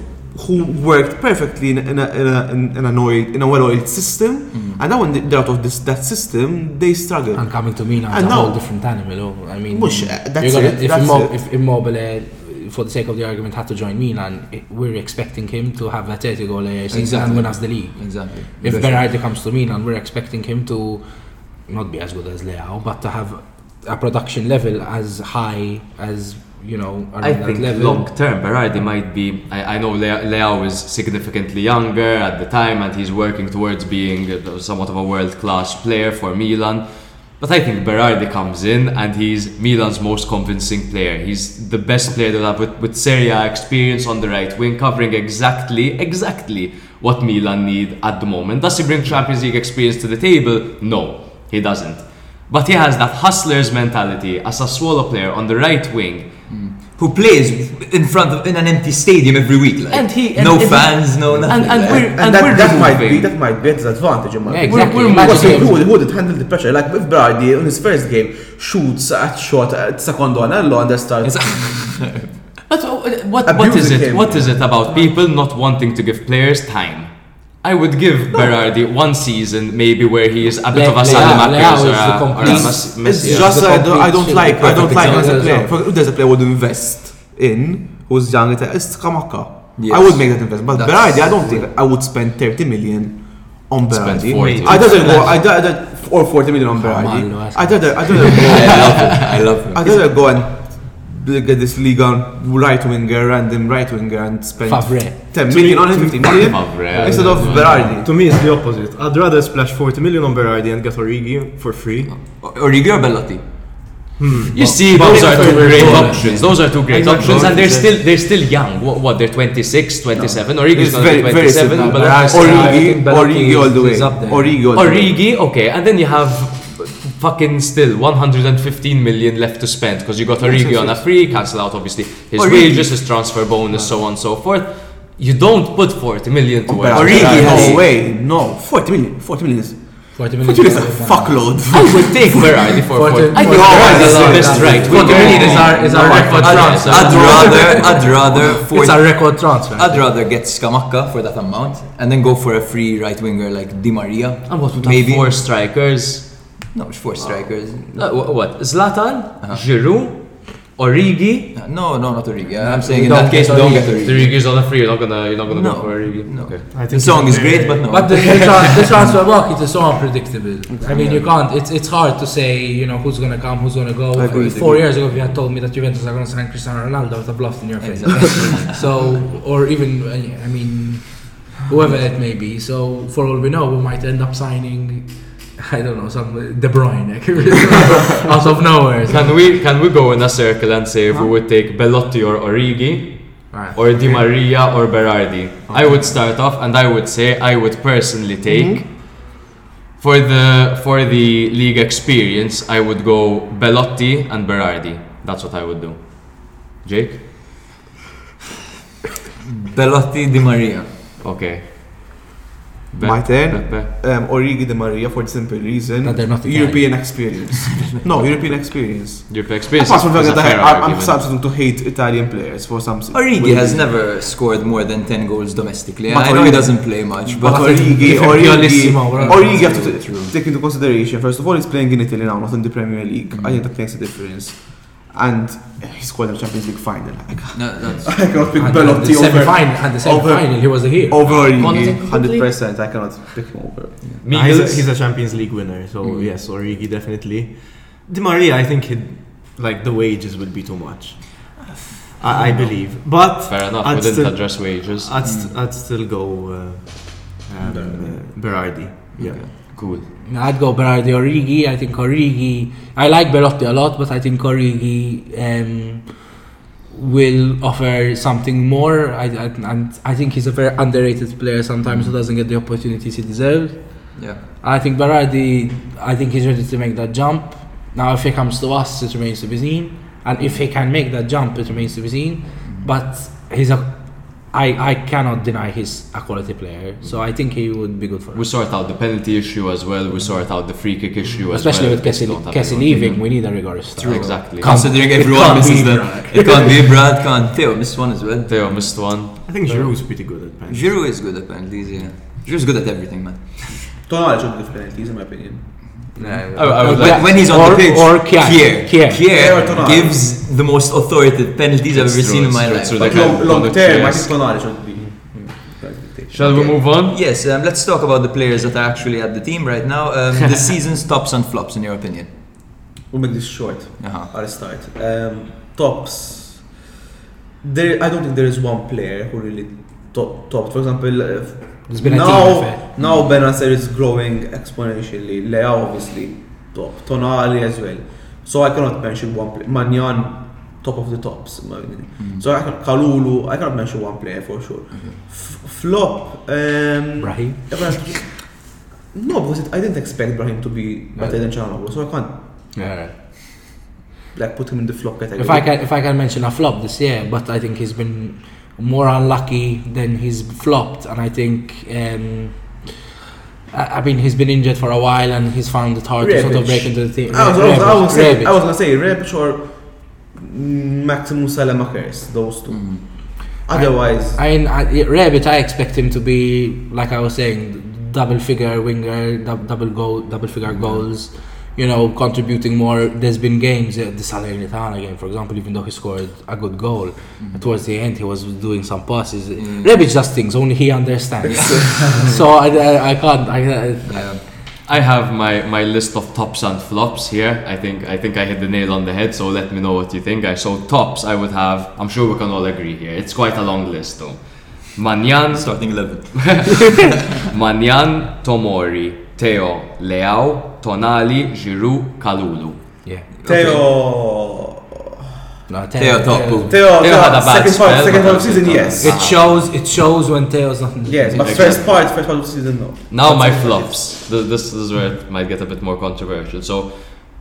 worked perfectly in, in a in a in, an oiled, in a well-oiled system, and now when they- they're out of this that system, they struggle. and coming to Milan And is a now- whole different animal. oh, I mean, Mush, uh, that's gonna- it, If, that's Immo- it. if Immobile, for the sake of the argument, had to join Milan, it, we're expecting him to have Atletico layer season Exactly. and win us the league. Exactly. If. Berardi comes to Milan, we're expecting him to not be as good as Leao, but to have a production level as high as you know I think level. long term, Berardi might be. I, I know Leao is significantly younger at the time, and he's working towards being somewhat of a world class player for Milan. But I think Berardi comes in and he's Milan's most convincing player. He's the best player they'll have with, with Serie A experience on the right wing, covering exactly, exactly what Milan need at the moment. Does he bring Champions League experience to the table? No, he doesn't. But he has that hustler's mentality as a Sassuolo player on the right wing. Hmm. who plays in front of in an empty stadium every week. Like, And he- and- no and- fans, no nothing. and- and like. we're- And, And that, we're that might be that might be a disadvantage in my Yeah, exactly. We're, we're, games. who, would- who would handle the pressure? Like if Berardi in his first game shoots at shot at second one and London starts. But what, what Abusing it? him. What is it about people not wanting to give players time? I would give Berardi one season, maybe where he is a bit Le- of a Leao- Saelemaekers Leao or a, or a complete- Mas- It's just the I don't, I don't like I don't like as a player. For- there's a player would invest in who's young, it's it's Scamacca. Yes. I would make that investment, but That's- Berardi, I don't think I would spend 30 million on Berardi. I'd rather go. I'd rather or 40 million on Berardi. Luas. I'd rather I'd rather go. I [LAUGHS] love him. I love him. I'd rather go and get this league on right winger, random right winger, and spend Favre. 10 million on him, 15 million Favre, instead of Berardi. To me, it's the opposite. I'd rather splash 40 million on Berardi and get Origi for free. Origi or Belotti? Hmm, you see, but- those are two great but- options. Those are two great Exactly. options, and they're still they're still young. What, what they're 26, 27. Origi's It's gonna very- be very 27. simple. but Berardi- Origi, I think Belotti Origi all the way. up. Origi all the way. Origi, okay, and then you have fucking still 115 million left to spend because you got Origi on a free, cancel out obviously his Origi. wages, his transfer bonus, so on and so forth. You don't put 40 million towards oh, Origi Origi has- no way, no. 40 million. 40 million is, 40 40 minutes. million is a fuckload. I would take Berardi for 40 40. I think No, Berardi is the no, best no, right. 40 million is our, is our No, record I'd- transfer. I'd rather, I'd rather, it's for, our record transfer. I'd rather get Scamacca for that amount and then go for a free right winger like Di Maria. And what would Maybe. have four strikers? No, it's four strikers. Uh, what? Zlatan, Giroud, Origi. No, no, not Origi. I'm saying in that don't case, get we don't Origi. get Origi. Origi's on a free. You're not gonna, you're not gonna No, go for Origi. no. Okay. I The song is great, but no. But the, [LAUGHS] the, tran- the transfer market is so unpredictable. I mean, you can't. It's it's hard to say, you know, who's gonna come, who's gonna go. I agree with Four years ago, if you had told me that Juventus are gonna sign Cristiano Ronaldo, I would have bluffed in your face. [LAUGHS] so, or even, uh, I mean, whoever it may be. So, for all we know, we might end up signing. I don't know, some De Bruyne [LAUGHS] out of nowhere. Can we can we go in a circle and say if we would take Belotti or Origi Right. or Di Maria or Berardi? I would start off and I would say I would personally mm-hmm. take for the for the league experience I would go Belotti and Berardi. That's what I would do. Jake? Belotti Di Maria. Okay. Be- My turn. Pepe. Um, Origi de Maria for the simple reason. European experience. [LAUGHS] no, European experience. Your experience Apart from the fact that I'm, starting to hate Italian players for some Origi has never scored more than 10 goals domestically. But I know he Origi- doesn't play much, But but Origi, Origi. Origi have to take into consideration. First of all, he's playing in Italy now, not in the Premier League. I think that makes a difference. And he scored in the Champions League final. I no, that's, [LAUGHS] I cannot pick And the Belotti over, semi-final, and the semi-final, he was a hero. over Origi. Hundred percent. I cannot pick him over. Nah, he's, a, he's a Champions League winner, so yes, Origi definitely. Di Maria, I think he'd, like the wages would be too much. I, I believe, but Fair enough, I'd we didn't still, address wages. I'd, st- I'd still go uh, um, uh, Berardi. Yeah. Cool. I'd go Berardi Origi. I think Origi. I like Belotti a lot, but I think Origi um, will offer something more. I, I, and I think he's a very underrated player sometimes who doesn't get the opportunities he deserves. yeah. I think Berardi, I think he's ready to make that jump. Now, if he comes to us, it remains to be seen. And if he can make that jump, it remains to be seen. But he's a, I, I cannot deny he's a quality player. So I think he would be good for us. We us. sort out the penalty issue as well. We sort out the free kick issue as well. Especially well. with Kessie, Don't have Kessie anyone leaving, we need a rigorous start. Exactly. Considering it everyone can't misses the. It can't be Brad, can't. Theo missed one as well. Theo missed one. I think Giroud is pretty good at penalties. Giroud is good at penalties, yeah. Giroud's good at everything, man. Tonali should give penalties, in my opinion. I would When, like- when he's on Or- the pitch, or Kjaer. Kjaer, Kjaer. Kjaer Kjaer gives the most authoritative penalties I've ever true, seen in my life. it's. But long, long term, I think Tonali should be. Shall we move on? Yes, um, let's talk about the players that are actually at the team right now. Um, the [LAUGHS] season's tops and flops, in your opinion. We'll make this short. Uh-huh. I'll start. Um, tops. There, I don't think there is one player who really top, topped. For example, uh, There's been a now, now Bennacer is growing exponentially. Leao obviously top. Tonali as well. So I cannot mention one player. Maignan, top of the tops. my. So I can, Kalulu, I cannot mention one player for sure. F- flop. Um, Brahim. No, because it, I didn't expect Brahim to be better than Calhanoglu, so I can't. Yeah. like put him in the flop category. If I can, if I can mention a flop this year, but I think he's been more unlucky than he's flopped, and I think. Um, I I mean, he's been injured for a while, and he's found it hard to sort of break into the team. I was, I was, I was, saying, I was gonna say Rebic or Maximum Saelemaekers, those 2 Mm. Otherwise, I mean, I, Rebic, I expect him to be like I was saying, double figure winger, dou- double goal, double figure goals. You know, contributing more. There's been games, uh, the Salernitana game, for example, even though he scored a good goal, towards the end he was doing some passes. Rebic does things only he understands. [LAUGHS] so I, I, I can't. I, I, I have my, my list of tops and flops here. I think I think I hit the nail on the head. So let me know what you think. I so tops. I would have. I'm sure we can all agree here. It's quite a long list though. Maignan, Starting 11. [LAUGHS] Maignan, Tomori, Theo, Leao, Tonali, Giroud, Kalulu. yeah. Theo, No, Theo Topu. Theo, Theo had a bad second part, spell, second but part of season, yes. It shows. It shows when Theo's not. in the Yes, but first part, first part of season, no. Now my flops. Th- This is where it might get a bit more controversial. So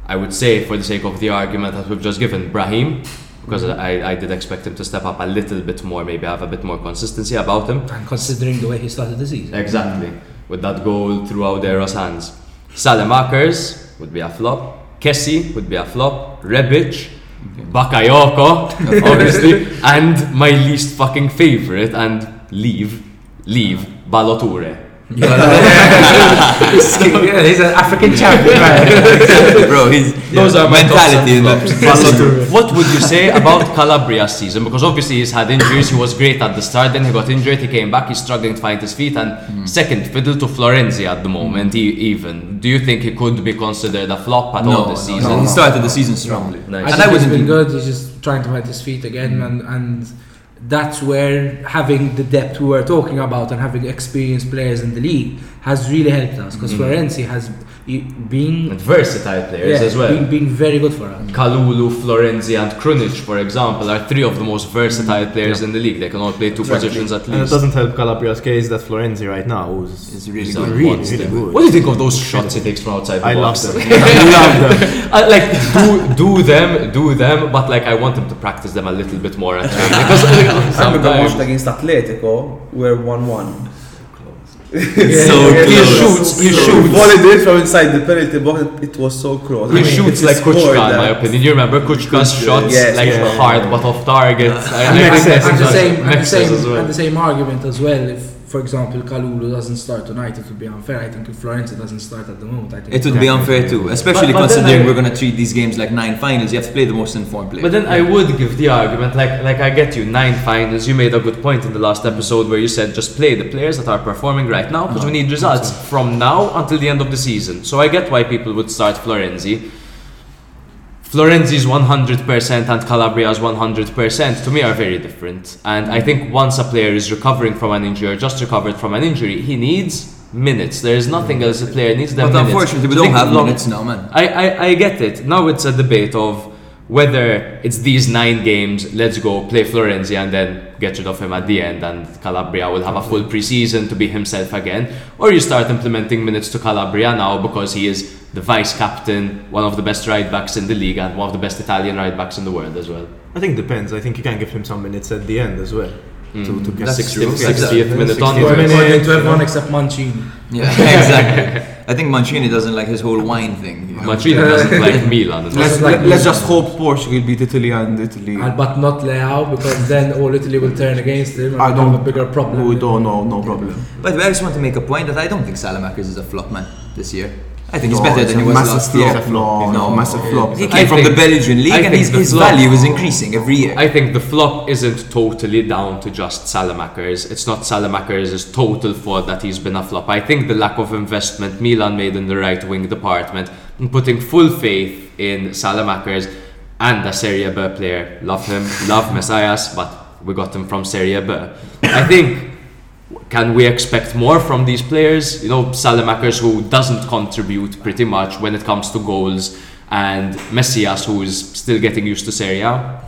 I would say, for the sake of the argument that we've just given, Brahim, because mm-hmm. I, I did expect him to step up a little bit more, maybe have a bit more consistency about him. And considering the way he started the season. Exactly. With that goal through Audera's hands. Saelemaekers would be a flop. Kessie would be a flop. Rebic. Bakayoko, [LAUGHS] obviously. and my least fucking favorite, and leave, leave, Ballo-Touré. [LAUGHS] yeah, he's an African champion. Bro, he's Those are my mentality in tops and the flops. What would you say about Calabria's season? Because obviously he's had injuries. He was great at the start, then he got injured. He came back. He's struggling to find his feet. And hmm. second fiddle to Florenzi at the moment. He, even. Do you think he could be considered a flop at all No, this no, season? no, he started the season strongly. Nice. I And think I he's wouldn't been good. He's just trying to find his feet again, hmm. and and that's where having the depth we were talking about and having experienced players in the league has really helped us. Because mm-hmm. Florenzi has y- been And versatile players yeah, as well. Being, been very good for us. Kalulu, Florenzi, and Krunic, for example, are three of the most versatile mm, players in the league. They can all play two positions at least. And it doesn't help Calabria's case that Florenzi right now is It's really is good. really, really good. What do you think of those shots he takes from outside the I love them. [LAUGHS] I love them. [LAUGHS] I, like do do them, do them, but like I want him to practice them a little bit more at training [LAUGHS] because I remember the sometimes against Atletico, we're 1 1. So yeah, he shoots, he So shoots. Volleyed it from inside the penalty box, it was so close. He shoots like scored Kucka, in my that. opinion. You remember Kucka's shots, Yes, like yeah. hard but off target. I, I Makes think sense. And the that's same, and the same, as well. and the same argument as well. If, for example, Kalulu doesn't start tonight, it would be unfair. I think if Florenzi doesn't start at the moment, I think It would be unfair too, especially But- but considering I- we're gonna treat these games like nine finals. You have to play the most informed player. But then I would give the argument, like like I get you, nine finals. You made a good point in the last episode where you said just play the players that are performing right now because we need results from now until the end of the season. So I get why people would start Florenzi. Florenzi's 100% and Calabria's 100% to me are very different. And I think once a player is recovering from an injury or just recovered from an injury, he needs minutes. There is nothing mm. else a player needs than But minutes. unfortunately, we don't have long- minutes now, man. I, I, I get it. Now it's a debate of whether it's these nine games, let's go play Florenzi and then get rid of him at the end, and Calabria will have a full preseason to be himself again, or you start implementing minutes to Calabria now because he is the vice captain, one of the best right backs in the league, and one of the best Italian right backs in the world as well. I think depends. I think you can give him some minutes at the end as well. Mm. To, to get That's 60, true. 60th minute 60th onwards. minute. According to everyone except Mancini. Yeah, [LAUGHS] exactly. I think Mancini doesn't like his whole wine thing. You know? Mancini doesn't like [LAUGHS] Milan. as well. Let's, let, let's just hope Portugal beat Italy and Italy. And, but not Leao because then all Italy will turn against him and I don't- have a bigger problem. We don't know, no problem. But I just want to make a point that I don't think Saelemaekers is a flop man this year. I think he's No, better than a he was massive last flop. year. No, no, massive flop. He I came from the Belgian league I and his, his value is increasing every year. I think the flop isn't totally down to just Saelemaekers. It's not Saelemaekers' total fault that he's been a flop. I think the lack of investment Milan made in the right wing department and putting full faith in Saelemaekers and a Serie B player. Love him, love Messias, but we got him from Serie B. I think can we expect more from these players? You know, Saelemaekers who doesn't contribute pretty much when it comes to goals, and Messias who is still getting used to Serie A.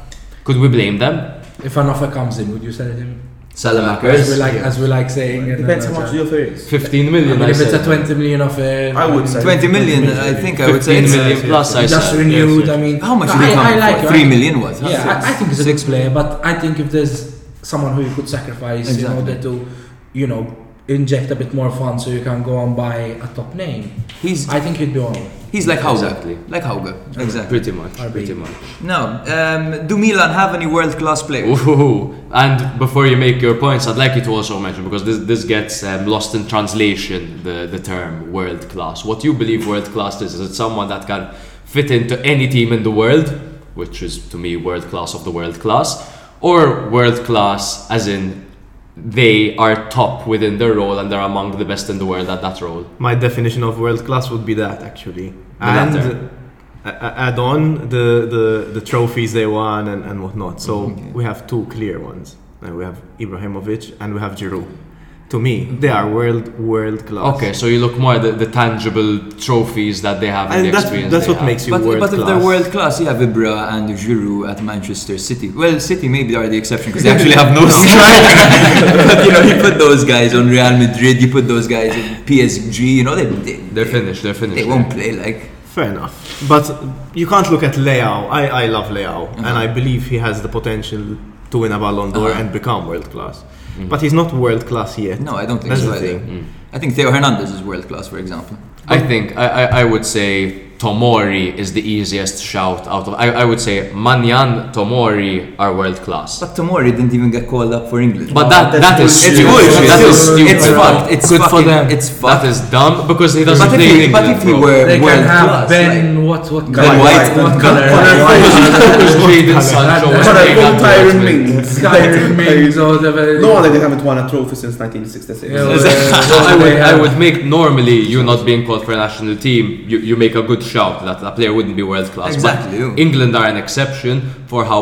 Could we blame them? If an offer comes in, would you sell him? Saelemaekers. As we like, as we like saying. in uh, Depends how another much the offer is. 15 I million. mean, I if it's a 20 million offer, I um, would say. 20 million, I think I would say 15 it's million uh, plus. I just said. renewed. I mean, How much I, did it come I like for? it. 3 I- Yeah, I, I think it's a Six player, but I think if there's someone who you could sacrifice in order to, you know, inject a bit more fun so you can go and buy a top name, He's I think he'd be on. he's like Hauge. Exactly. Like Hauge. Exactly. Pretty much. RB. Pretty much. Now, um, do Milan have any world class players? Ooh. And before you make your points, I'd like you to also mention because this this gets um, lost in translation the the term world class. What you believe world class is? Is it someone that can fit into any team in the world, which is to me world class of the world class, or world class as in they are top within their role and they're among the best in the world at that role? My definition of world class would be that actually, The and latter. a- a- add on the, the the trophies they won and, and whatnot. So Okay. we have two clear ones. And we have Ibrahimovic and we have Giroud. To me, they are world world class. Okay, so you look more at the, the tangible trophies that they have and, and the that's, experience. that's what have. makes you But, world but class. if they're world class, you have Ibra and Giroud at Manchester City. Well, City maybe are the exception because they actually have no [LAUGHS] striker. [LAUGHS] but you know, you put those guys on Real Madrid, you put those guys in PSG. You know, they they, They're finished. They're finished. they won't play like. Fair enough. But you can't look at Leao. I, I love Leao. And I believe he has the potential to win a Ballon d'Or Uh-huh. and become world class. Mm-hmm. But he's not world class yet. No, I don't think That's so the either. thing. Mm. I think Theo Hernandez is world class, for example. I think I, I, I would say Tomori is the easiest shout out of. I, I would say Maignan Tomori are world class. But Tomori didn't even get called up for England. But that that is it's stupid. bullshit. That is It's stupid. fucked. It's Good for them. It's That fucked. is dumb because he doesn't But play in he, but if he bro. were They world can have class, Ben, what, what Ben color? White, what Ben color? Because Jadon Sancho was But I playing want at Tyron Dortmund. Mings. Kyron Mings or whatever. No wonder they haven't won a trophy since 1966. So uh, [LAUGHS] I would, I would make normally you not being called for a national team, you, you make a good shout that a player wouldn't be world class. Exactly. But England are an exception for how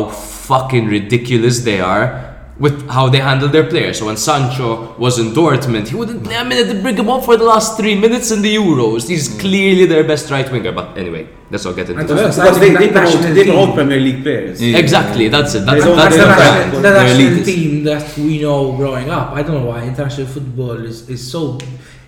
fucking ridiculous they are with how they handle their players. So when Sancho was in Dortmund, he wouldn't play a minute to bring him up for the last three minutes in the Euros. He's mm. clearly their best right winger. But anyway, let's not get into that. to be honest, Because they, think they, that promote, national they promote Premier League players. Yeah. Exactly, that's it. That's, They don't- that's That's the don't the have- national, They're the national elitist. team that we know growing up. I don't know why international football is, is so.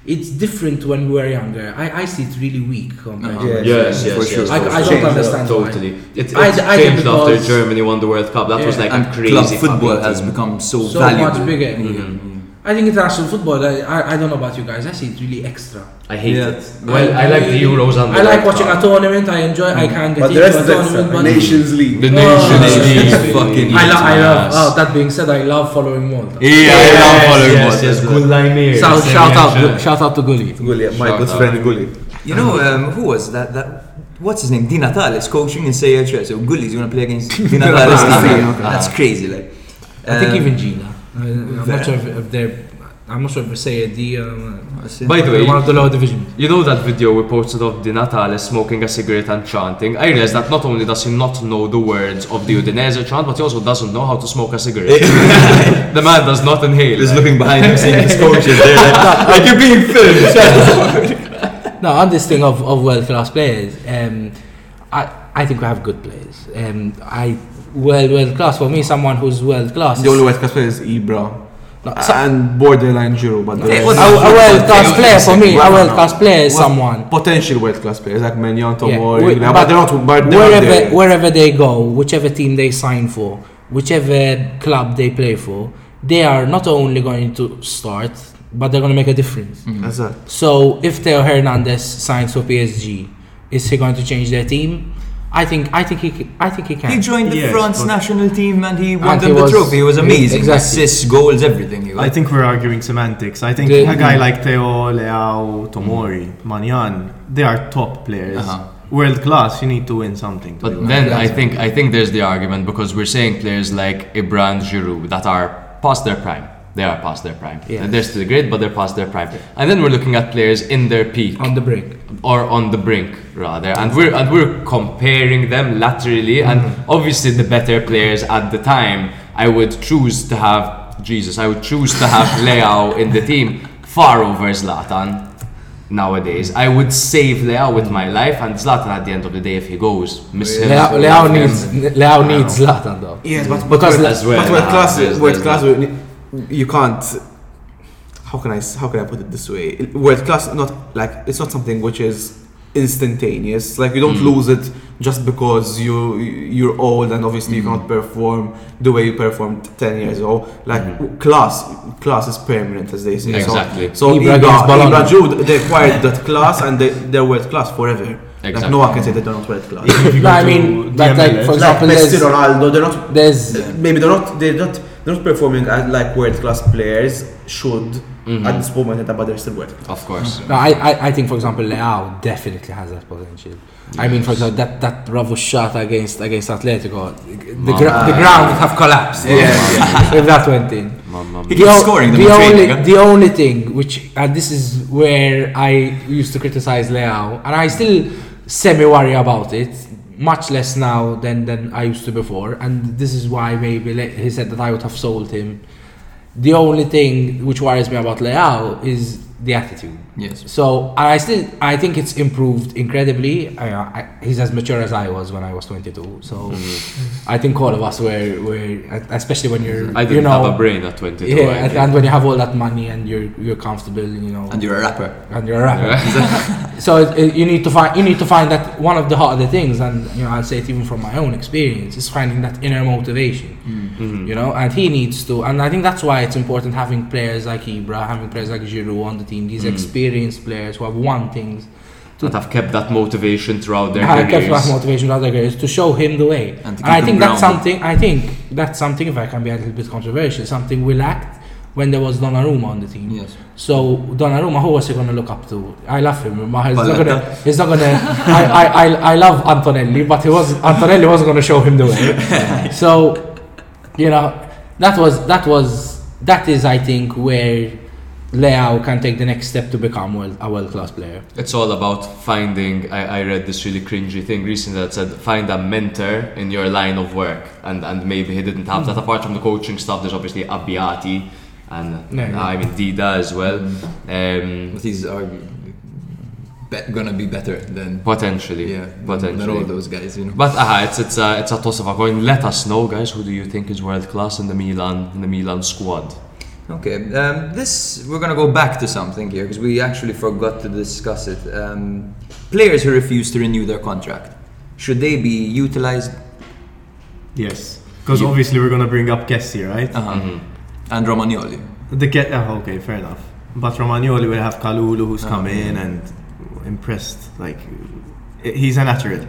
It's different when we were younger. I, I see it really weak compared. Uh-huh. to- Yeah. Yes, For yes, sure. I, I don't Changed, understand why. Totally. It, it I- I think changed after Germany won the World Cup. That was like and a crazy club football has become so, So valuable. much bigger. Mhm. I think international football. I, I, I don't know about you guys. I see it really extra. I hate Yeah. it. Well, I, like the Euros and the I like World watching Cup. a tournament. I enjoy. I can't get But into the rest a of tournament. but Nations League. The Oh, Nations Nations League. League. [LAUGHS] Fucking I, lo- I love. Yes. Oh, that being said, I love following Malta. Yeah, I love following yes, Malta yes, good line here. So, Same shout out, reaction. shout out to Gully. Gulli, my Shout good out. friend Gulli. You know, um, who was that? That what's his name? Di Natale coaching in CHS. So Gulli's gonna play against Di [LAUGHS] Natale. Ah, That's crazy. Like, I think Um, even Gina. I, I'm Fair. not sure if, if they're. I'm not sure if they say a D. Um, By the way, one of the lower divisions. you know that video we posted of Di Natale smoking a cigarette and chanting? I realized that not only does he not know the words of the Udinese chant, but he also doesn't know how to smoke a cigarette. [LAUGHS] the man does not inhale. Just looking behind him, seeing his coaches there, like, [LAUGHS] like you're being filmed. [LAUGHS] No, on this thing of, of world class players, um, I I think we have good players. Um, I world world class for me, someone who's world class. The only world class player is Ibra. No, so- and borderline Giroud, but the Okay, rest- a, a world class Okay, player for me, a world class player is Well, someone. potential world class players like Maignan, Yeah, Tomori, we- but, but they're not. But they're wherever there. wherever they go, whichever team they sign for, whichever club they play for, they are not only going to start, but they're going to make a difference. Exactly. So if Theo Hernandez signs for PSG, is he going to change their team? I think I think he c- I think he can. He joined the Yes, France national team and he won And them he the was- trophy. He was amazing. Exactly. Assists, goals, everything. Was. I think we're arguing semantics. I think The- a guy like Theo, Leao, Tomori, Maignan, they are top players. Uh-huh. World class, you need to win something. To But be then. I think I think there's the argument because we're saying players like Ibra and Giroud that are past their prime. They are past their prime. Yeah. They're still great, but they're past their prime. And then we're looking at players in their peak on the break. or on the brink rather, and we're and we're comparing them laterally. And mm-hmm. obviously, the better players at the time, I would choose to have Jesus. I would choose to have [LAUGHS] Leao in the team far over Zlatan. Nowadays, I would save Leao with my life, and Zlatan at the end of the day, if he goes, miss him. Leao, Leao needs Leao needs Zlatan though. Yes, but Because but, as well, but world nah, class, there's- world there's class, that. we need- you can't. How can I how can I put it this way? World class, not like it's not something which is instantaneous. Like you don't Mm. lose it just because you you're old and obviously you cannot perform the way you performed ten years ago. Like class, class is permanent, as they say. So- Exactly. So, Ibra Ibra. Ibra Jude, they acquired that class and they, they're world class forever. Like Exactly. no one can say they're not world class. No, I mean, but like, MLS, for like example, Messi, Ronaldo, they're not there's maybe they're not they're not they're not performing as like world class players should mm-hmm. at this moment but they're still world class. Of course. No, I, I, I think, for example, Leao definitely has that potential. I mean, for example, that, that Bravo shot against against Atletico, the, gra- the ground would have collapsed [LAUGHS] if that went in. Mama He The, keeps scoring them the in training, only the only thing which and this is where I used to criticize Leao and I still semi worry about it much less now than than I used to before. And this is why maybe he said that I would have sold him. The only thing which worries me about Leao is the attitude Yes. so I still I think it's improved incredibly. I, I, he's as mature as I was when I was 22. So I think all of us were, were especially when you're I you didn't know have a brain at 22. yeah, and, and when you have all that money and you're you're comfortable, you know, And you're a rapper. and you're a rapper. [LAUGHS] so it, it- you need to find you need to find that one of the harder things, and you know I'll say it even from my own experience, is finding that inner motivation. Mhm. You know, and he needs to, and I think that's why it's important having players like Ibra, having players like Giroud on the team, these Mm. experienced players who have won things. that have kept that motivation throughout their I kept that motivation out there is to show him the way. And And I think that's something. I think that's something. If I can be a little bit controversial, something we lacked when there was Donnarumma on the team. Yes. So Donnarumma, who was he going to look up to? I love him. but He's not gonna. He's not gonna. I, I, I, I love Antonelli, but he was Antonelli wasn't going to show him the way. [LAUGHS] so, you know, that was that was that is I think where Leao can take the next step to become world, a world class player. It's all about finding. I, I read this really cringy thing recently that said find a mentor in your line of work, and and maybe he didn't have that. Apart from the coaching stuff, there's obviously Abbiati and Yeah, yeah. I mean Dida as well. Um, But he's are be- gonna be better than potentially, yeah, potentially. than all those guys, you know. But aha, it's it's a it's a toss of a coin. Let us know, guys. Who do you think is world class in the Milan in the Milan squad? Okay, um, this we're gonna go back to something here because we actually forgot to discuss it. Um, players who refuse to renew their contract, should they be utilized? Yes. Because You- obviously we're gonna bring up Kessie, right? Uh-huh. Mhm. And Romagnoli. The get oh, okay, fair enough. But Romagnoli will have Kalulu who's come in and impressed. Like he's a natural.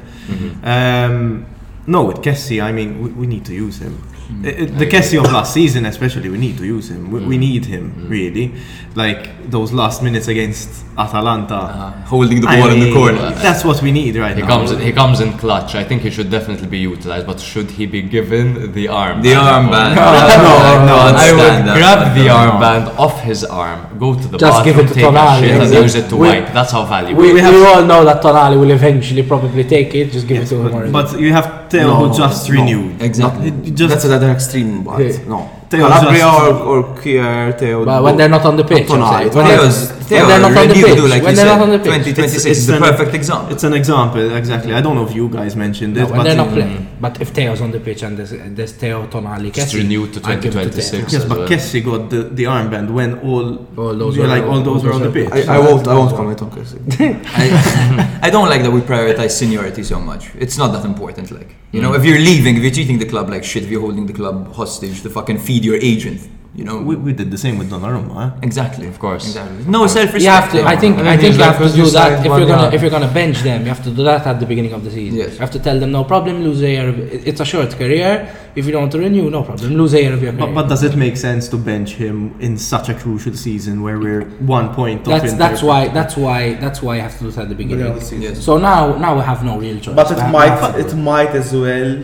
Um, no, with Kessie, I mean, we, we need to use him. Uh, the Kessie of last season, especially, we need to use him. We, we need him really. Like those last minutes against Atalanta. Uh, holding the I ball in the corner. That's what we need right He now. comes he comes in clutch. I think he should definitely be utilized, but should he be given the arm? The armband. no, [LAUGHS] no, I would understand that. grab the No. armband off his arm, go to the Just bathroom, give it to take Tonali, shit, and exactly. use it to We- wipe. That's how valuable. We, it we, all know that Tonali will eventually probably take it. Just give Yes, it to him. but, but you have Theo No, just no. renewed. Exactly. Not- just That's another extreme but. No. Theo Calabria or, or Kjaer, Theo. But when they're not on the pitch, I'm saying. When, they're, Theo's, Theo when they're not on the renewed, pitch, like when they're said, not on the pitch, 2026 It's- is the an- perfect example. It's an example, exactly. I don't know if you guys mentioned it, No, when but they're not in- playing. But if Theo's on the pitch and there's, there's Theo, Tonali, Just Kessie, renewed to I'd give it to 2026. Yes, but well. Kessie got the, the armband when all All those were- like all those were on the pitch. I, I won't. I won't comment on Kessie. [LAUGHS] I, I don't like that we prioritize seniority so much. It's not that important. Like, you know, if you're leaving, if you're treating the club like shit, if you're holding the club hostage the fucking feed your agent, you know. we, we did the same with Donnarumma. Huh? exactly, Of course. Exactly. No self-respect. You have to. I think. And I think he's you have to do that if you're gonna yard." if you're gonna bench them. You have to do that at the beginning of the season. Yes. You have to tell them no problem, lose a year. Of, it's a short career. If you don't renew, no problem, lose a year of your career. But, but does it make sense to bench him in such a crucial season where we're one point off? that's in that's why that's why that's why I have to do that at the beginning. Yes. So now now we have no real choice. But it might. It might as well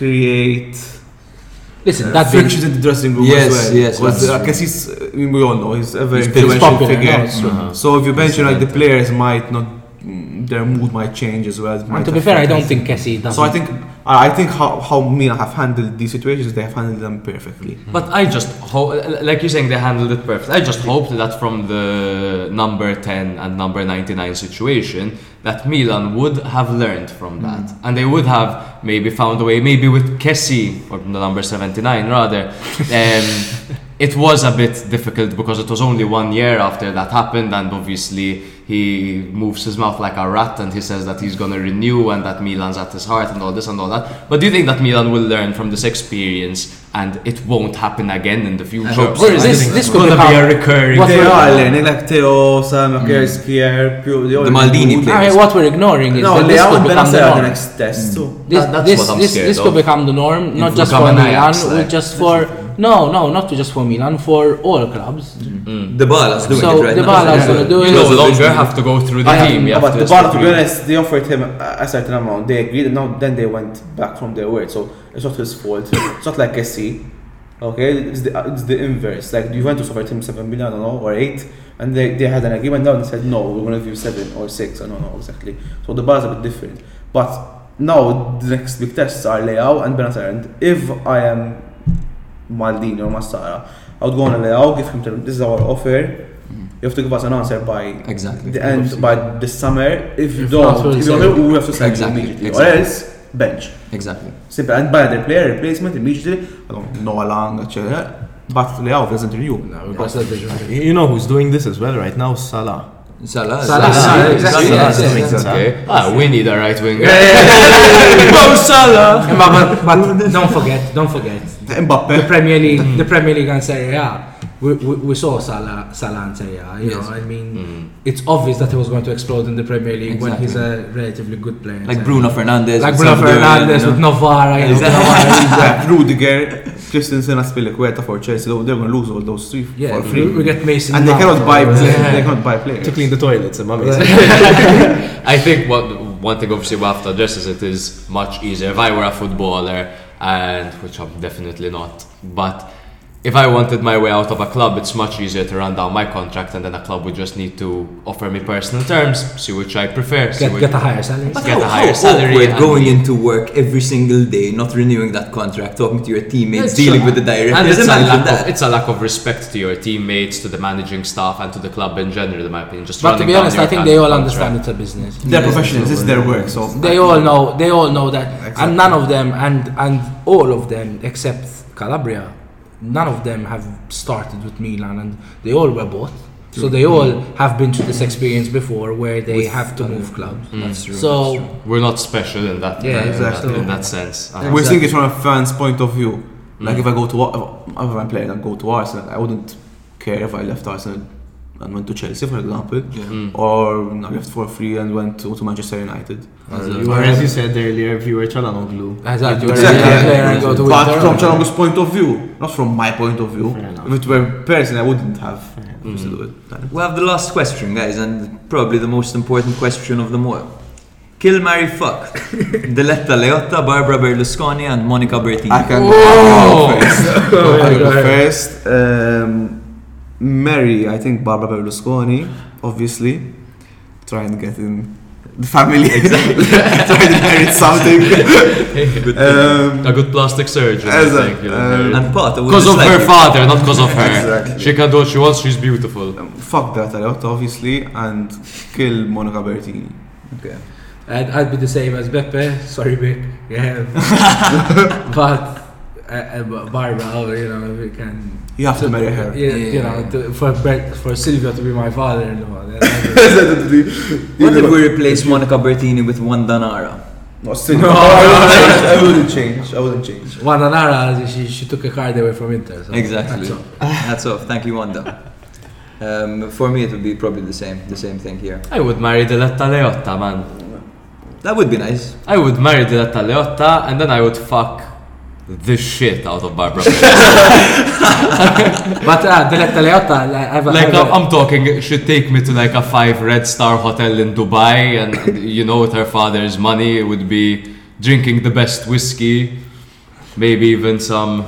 create. Listen. Uh, That being, frictions in the dressing room Yes, as well. yes, Because that's uh, true. Kessie's, uh, I mean, we all know he's a very He's pretty influential popular, figure. no. Uh-huh. So if you mention like the players might not, mm, their mood might change as well. and to be fair, I don't think Kessie does. So I think I I think how how Milan have handled these situations, they have handled them perfectly. But I just hope, like you're saying, they handled it perfect. I just hope that from the number 10 and number 99 situation, that Milan would have learned from that. And they would have maybe found a way, maybe with Kessie, or the number 79 rather, [LAUGHS] um, it was a bit difficult because it was only one year after that happened, and obviously he moves his mouth like a rat and he says that he's gonna renew and that Milan's at his heart and all this and all that. But do you think that Milan will learn from this experience and it won't happen again in the future? hope Or so. is this, this so. gonna be a recurring What They we're- are learning like Theo, Sam, mm. Kerskier, Pio, The Maldini I players. mean, ah, what we're ignoring is No, that this Leao could become the Bennacer are the norm. next test. So This, That- that's this, what I'm this, scared this could become the norm, not It just for Milan, Ajax, but just for no, no, not just for Milan, for all clubs. Mm. Dybala's doing So it right the now. Bala's gonna do it. you it. no Because longer have to go through the I team. You have, have but to the Bar, to just be honest, they offered him a, a certain amount. They agreed, and now then they went back from their word. So it's not his fault. it's not like SC. Okay, it's the it's the inverse. Like Juventus offered him seven million, I don't know, or eight, and they, they had an agreement. Now they said no, we're going to give you seven or six. I don't know exactly. So the bar is a bit different. But now the next big tests are Leao and Bennacer. And if I am Maldini or Massara, I would go on a Leao, give him the, this is our offer. Mm-hmm. You have to give us an answer by Exactly. the end by the summer. If you don't, if you say- don't, we have to sell Exactly, you immediately, exactly. or else bench. Exactly. Simple. And buy the player replacement immediately. I don't know how long, etc. But Leao doesn't renew. Because that is- You know who's doing this as well right now? Salah. Salah. Salah, Salah, exactly, Salah. yes, yes, yes. Okay. Ah, we need a right winger. [LAUGHS] Mo Salah. Yeah, but, but, but don't forget, don't forget. The Mbappe. Premier League, the Premier League and Serie A. We, we, we saw Salah, Salah and Serie A. You know, I mean, mm. it's obvious that he was going to explode in the Premier League when he's a relatively good player. in Like Serie A. Bruno Fernandes. like with Bruno Sampdoria, Fernandes you know. with Novara. You know, Novara, [LAUGHS] Rudiger, Christensen, Azpilicueta for Chelsea. They're going to lose all those three Yeah, for free. we, we get Mason. and they cannot buy. Yeah. They cannot buy players. To clean the toilets and mummies. [LAUGHS] I think what one thing obviously we have to address is it is much easier. If I were a footballer, and which I'm definitely not, but if I wanted my way out of a club, it's much easier to run down my contract, and then a club would just need to offer me personal terms, see which I prefer, see Get, which, get a higher salary. get How- a higher how salary. awkward and going into work every single day, not renewing that contract, talking to your teammates, It's dealing true. with the directors. And it's a, lack that. of, it's a lack of respect to your teammates, to the managing staff, and to the club in general, in my opinion. Just But to be honest, I think they all contract. understand it's a business. They're professionals. This is their work. So They all know. They all know that, and none of them, and and all of them except Calabria, none of them have started with Milan, and they all were bought. So they all mm. have been through this experience before, where they have to move clubs. Mm. That's true. So We're not special in that, Yeah, in that- exactly. in that sense. We're uh-huh. thinking from a fan's point of view. Like mm. if I go to Ar- if I'm playing and go to Arsenal, I wouldn't care if I left Arsenal and went to Chelsea, for example, or I left for free and went to, to Manchester United. You were, as you said earlier, if you were Calhanoglu. exactly, Exactly. Where a player and go to But from Calhanoglu's point of view, not from my point of view. Fair enough. If it were person, I wouldn't have used to do it. We have the last question, guys, and probably the most important question of them all. Kill, Mary fuck. [LAUGHS] Diletta Leotta, Barbara Berlusconi, and Monica Bertini. I can [LAUGHS] Oh! go first. I can go first. Um, Mary, I think Barbara Berlusconi, obviously. Try and get in the family. Exactly. [LAUGHS] Try to inherit something. [LAUGHS] um, a good plastic surgeon, I As a- think. you'll um, and Pat, I would Because of just her father, not because of her. Exactly. She can do what she wants, she's beautiful. fuck that a lot, obviously, and kill Monica Bertini. Okay. I'd, I'd be the same as Beppe. Sorry, Vic. Yeah. [LAUGHS] but uh, uh, Barbara, you know, we can. You have to marry her. Yeah, Yeah. you know, to, for Bert, for Silvio to be my father-in-law. that- [LAUGHS] What if we replace Monica Bertini with Wanda Nara? No, still, no, [LAUGHS] I wouldn't change. I wouldn't change. Wanda Nara, she, she took a card away from Inter. So Exactly. that's all. That's all. Thank you, Wanda. Um, for me, it would be probably the same, the same thing here. I would marry Diletta Leotta, man. That would be nice. I would marry Diletta Leotta and then I would fuck the shit out of Barbara. [LAUGHS] But uh, Diletta Leotta, like, I've, like I've, I'm, I'm talking, she'd take me to like a five red star hotel in Dubai, and you know, with her father's money, it would be drinking the best whiskey, maybe even some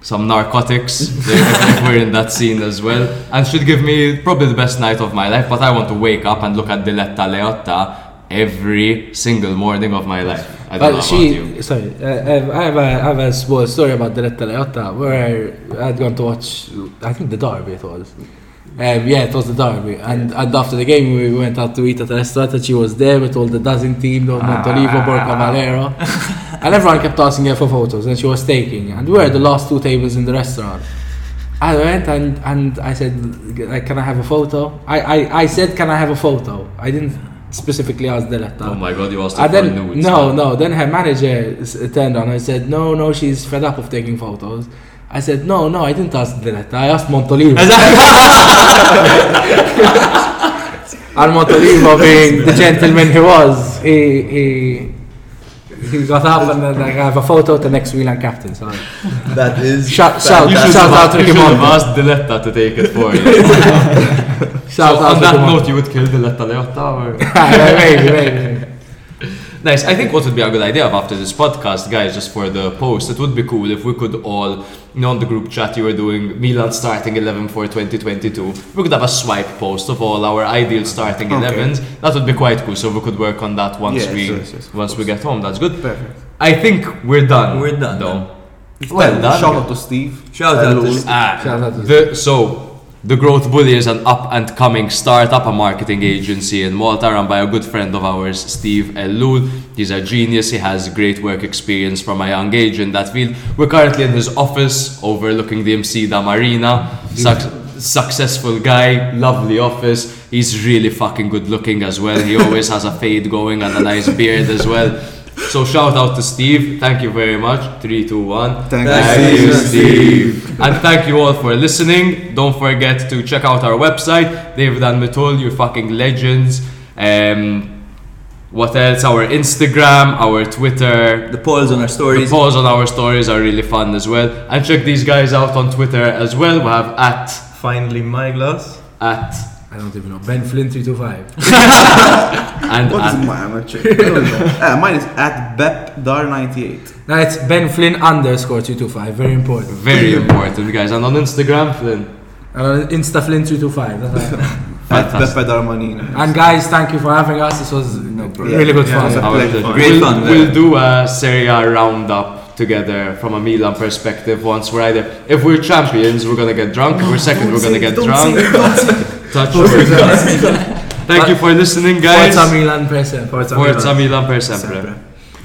some narcotics [LAUGHS] if, if we're in that scene as well. And she'd give me probably the best night of my life. But I want to wake up and look at Diletta Leotta every single morning of my life. I don't But she, sorry, uh, I have a, I have a small story about Diletta Leotta where I'd gone to watch, I think the derby it was. Um, yeah, it was the derby, and, and after the game we went out to eat at a restaurant, and she was there with all the dozen team, the Montolivo, Borja Valero, [LAUGHS] and everyone kept asking her for photos, and she was taking, and we were the last two tables in the restaurant, I went and, and I said, like, can I have a photo? I, I, I said, can I have a photo? I didn't specifically ask Diletta. Oh my god, you asked her And for then, nudes. no, no. Then her manager turned on and said, no, no, she's fed up of taking photos. I said, no, no, I didn't ask Diletta. I asked Montolivo. [LAUGHS] and Montolivo, being the gentleman he was, he he he got up and then I have a photo with the next Milan captain. So That is. shout shout You should shout have, out you Ricky should have Monti. asked Diletta to take it for you. [LAUGHS] Shout so out on that Ricky note, you would kill Diletta Leotta or? [LAUGHS] maybe, maybe. Nice. I think what would be a good idea of after this podcast, guys, just for the post, it would be cool if we could all, you know, on the group chat you were doing Milan starting 11 for 2022. We could have a swipe post of all our ideal starting Okay. 11s. That would be quite cool. So we could work on that once Yes, we yes, yes, of once we get home. That's good. Perfect. I think we're done. We're done, Though. Well, Well done. shout out to Steve. Shout out to Hello. Ah, Shout out to the, so the Growth Bully is an up and coming startup, a marketing agency in Malta run by a good friend of ours, Steve Ellul. He's a genius. He has great work experience from a young age in that field. We're currently in his office overlooking the Msida Marina. Suc- successful guy, lovely office. He's really fucking good looking as well. He always has a fade going and a nice beard as well. So shout out to Steve. Thank you very much. Three, two, one. Thank Thank you, you, Steve. And thank you all for listening. Don't forget to check out our website, David and Matul, you fucking legends. Um, what else? Our Instagram, our Twitter. The polls on our stories. The polls on our stories are really fun as well. And check these guys out on Twitter as well. We have at Finally, my glass. at I don't even know. Ben Flynn three two five. [LAUGHS] and What is at, mine? I'm gonna check. I don't know. Ah, [LAUGHS] mine is at BepDar98. Now it's Ben Flynn underscore three two five. Very important. very important guys. And on Instagram, Flynn. And on Insta Flynn three two five. [LAUGHS] Fantastic. And guys, thank you for having us. This was really good Yeah, fun. it was a Our pleasure. pleasure. Great we'll, fun, We'll do a Serie A roundup together from a Milan perspective once we're either. If we're champions, we're gonna get drunk. If we're second, we're gonna get drunk. Touch. Thank you for listening, guys. Forza Milan per sempre. Forza Milan per sempre. Sempre.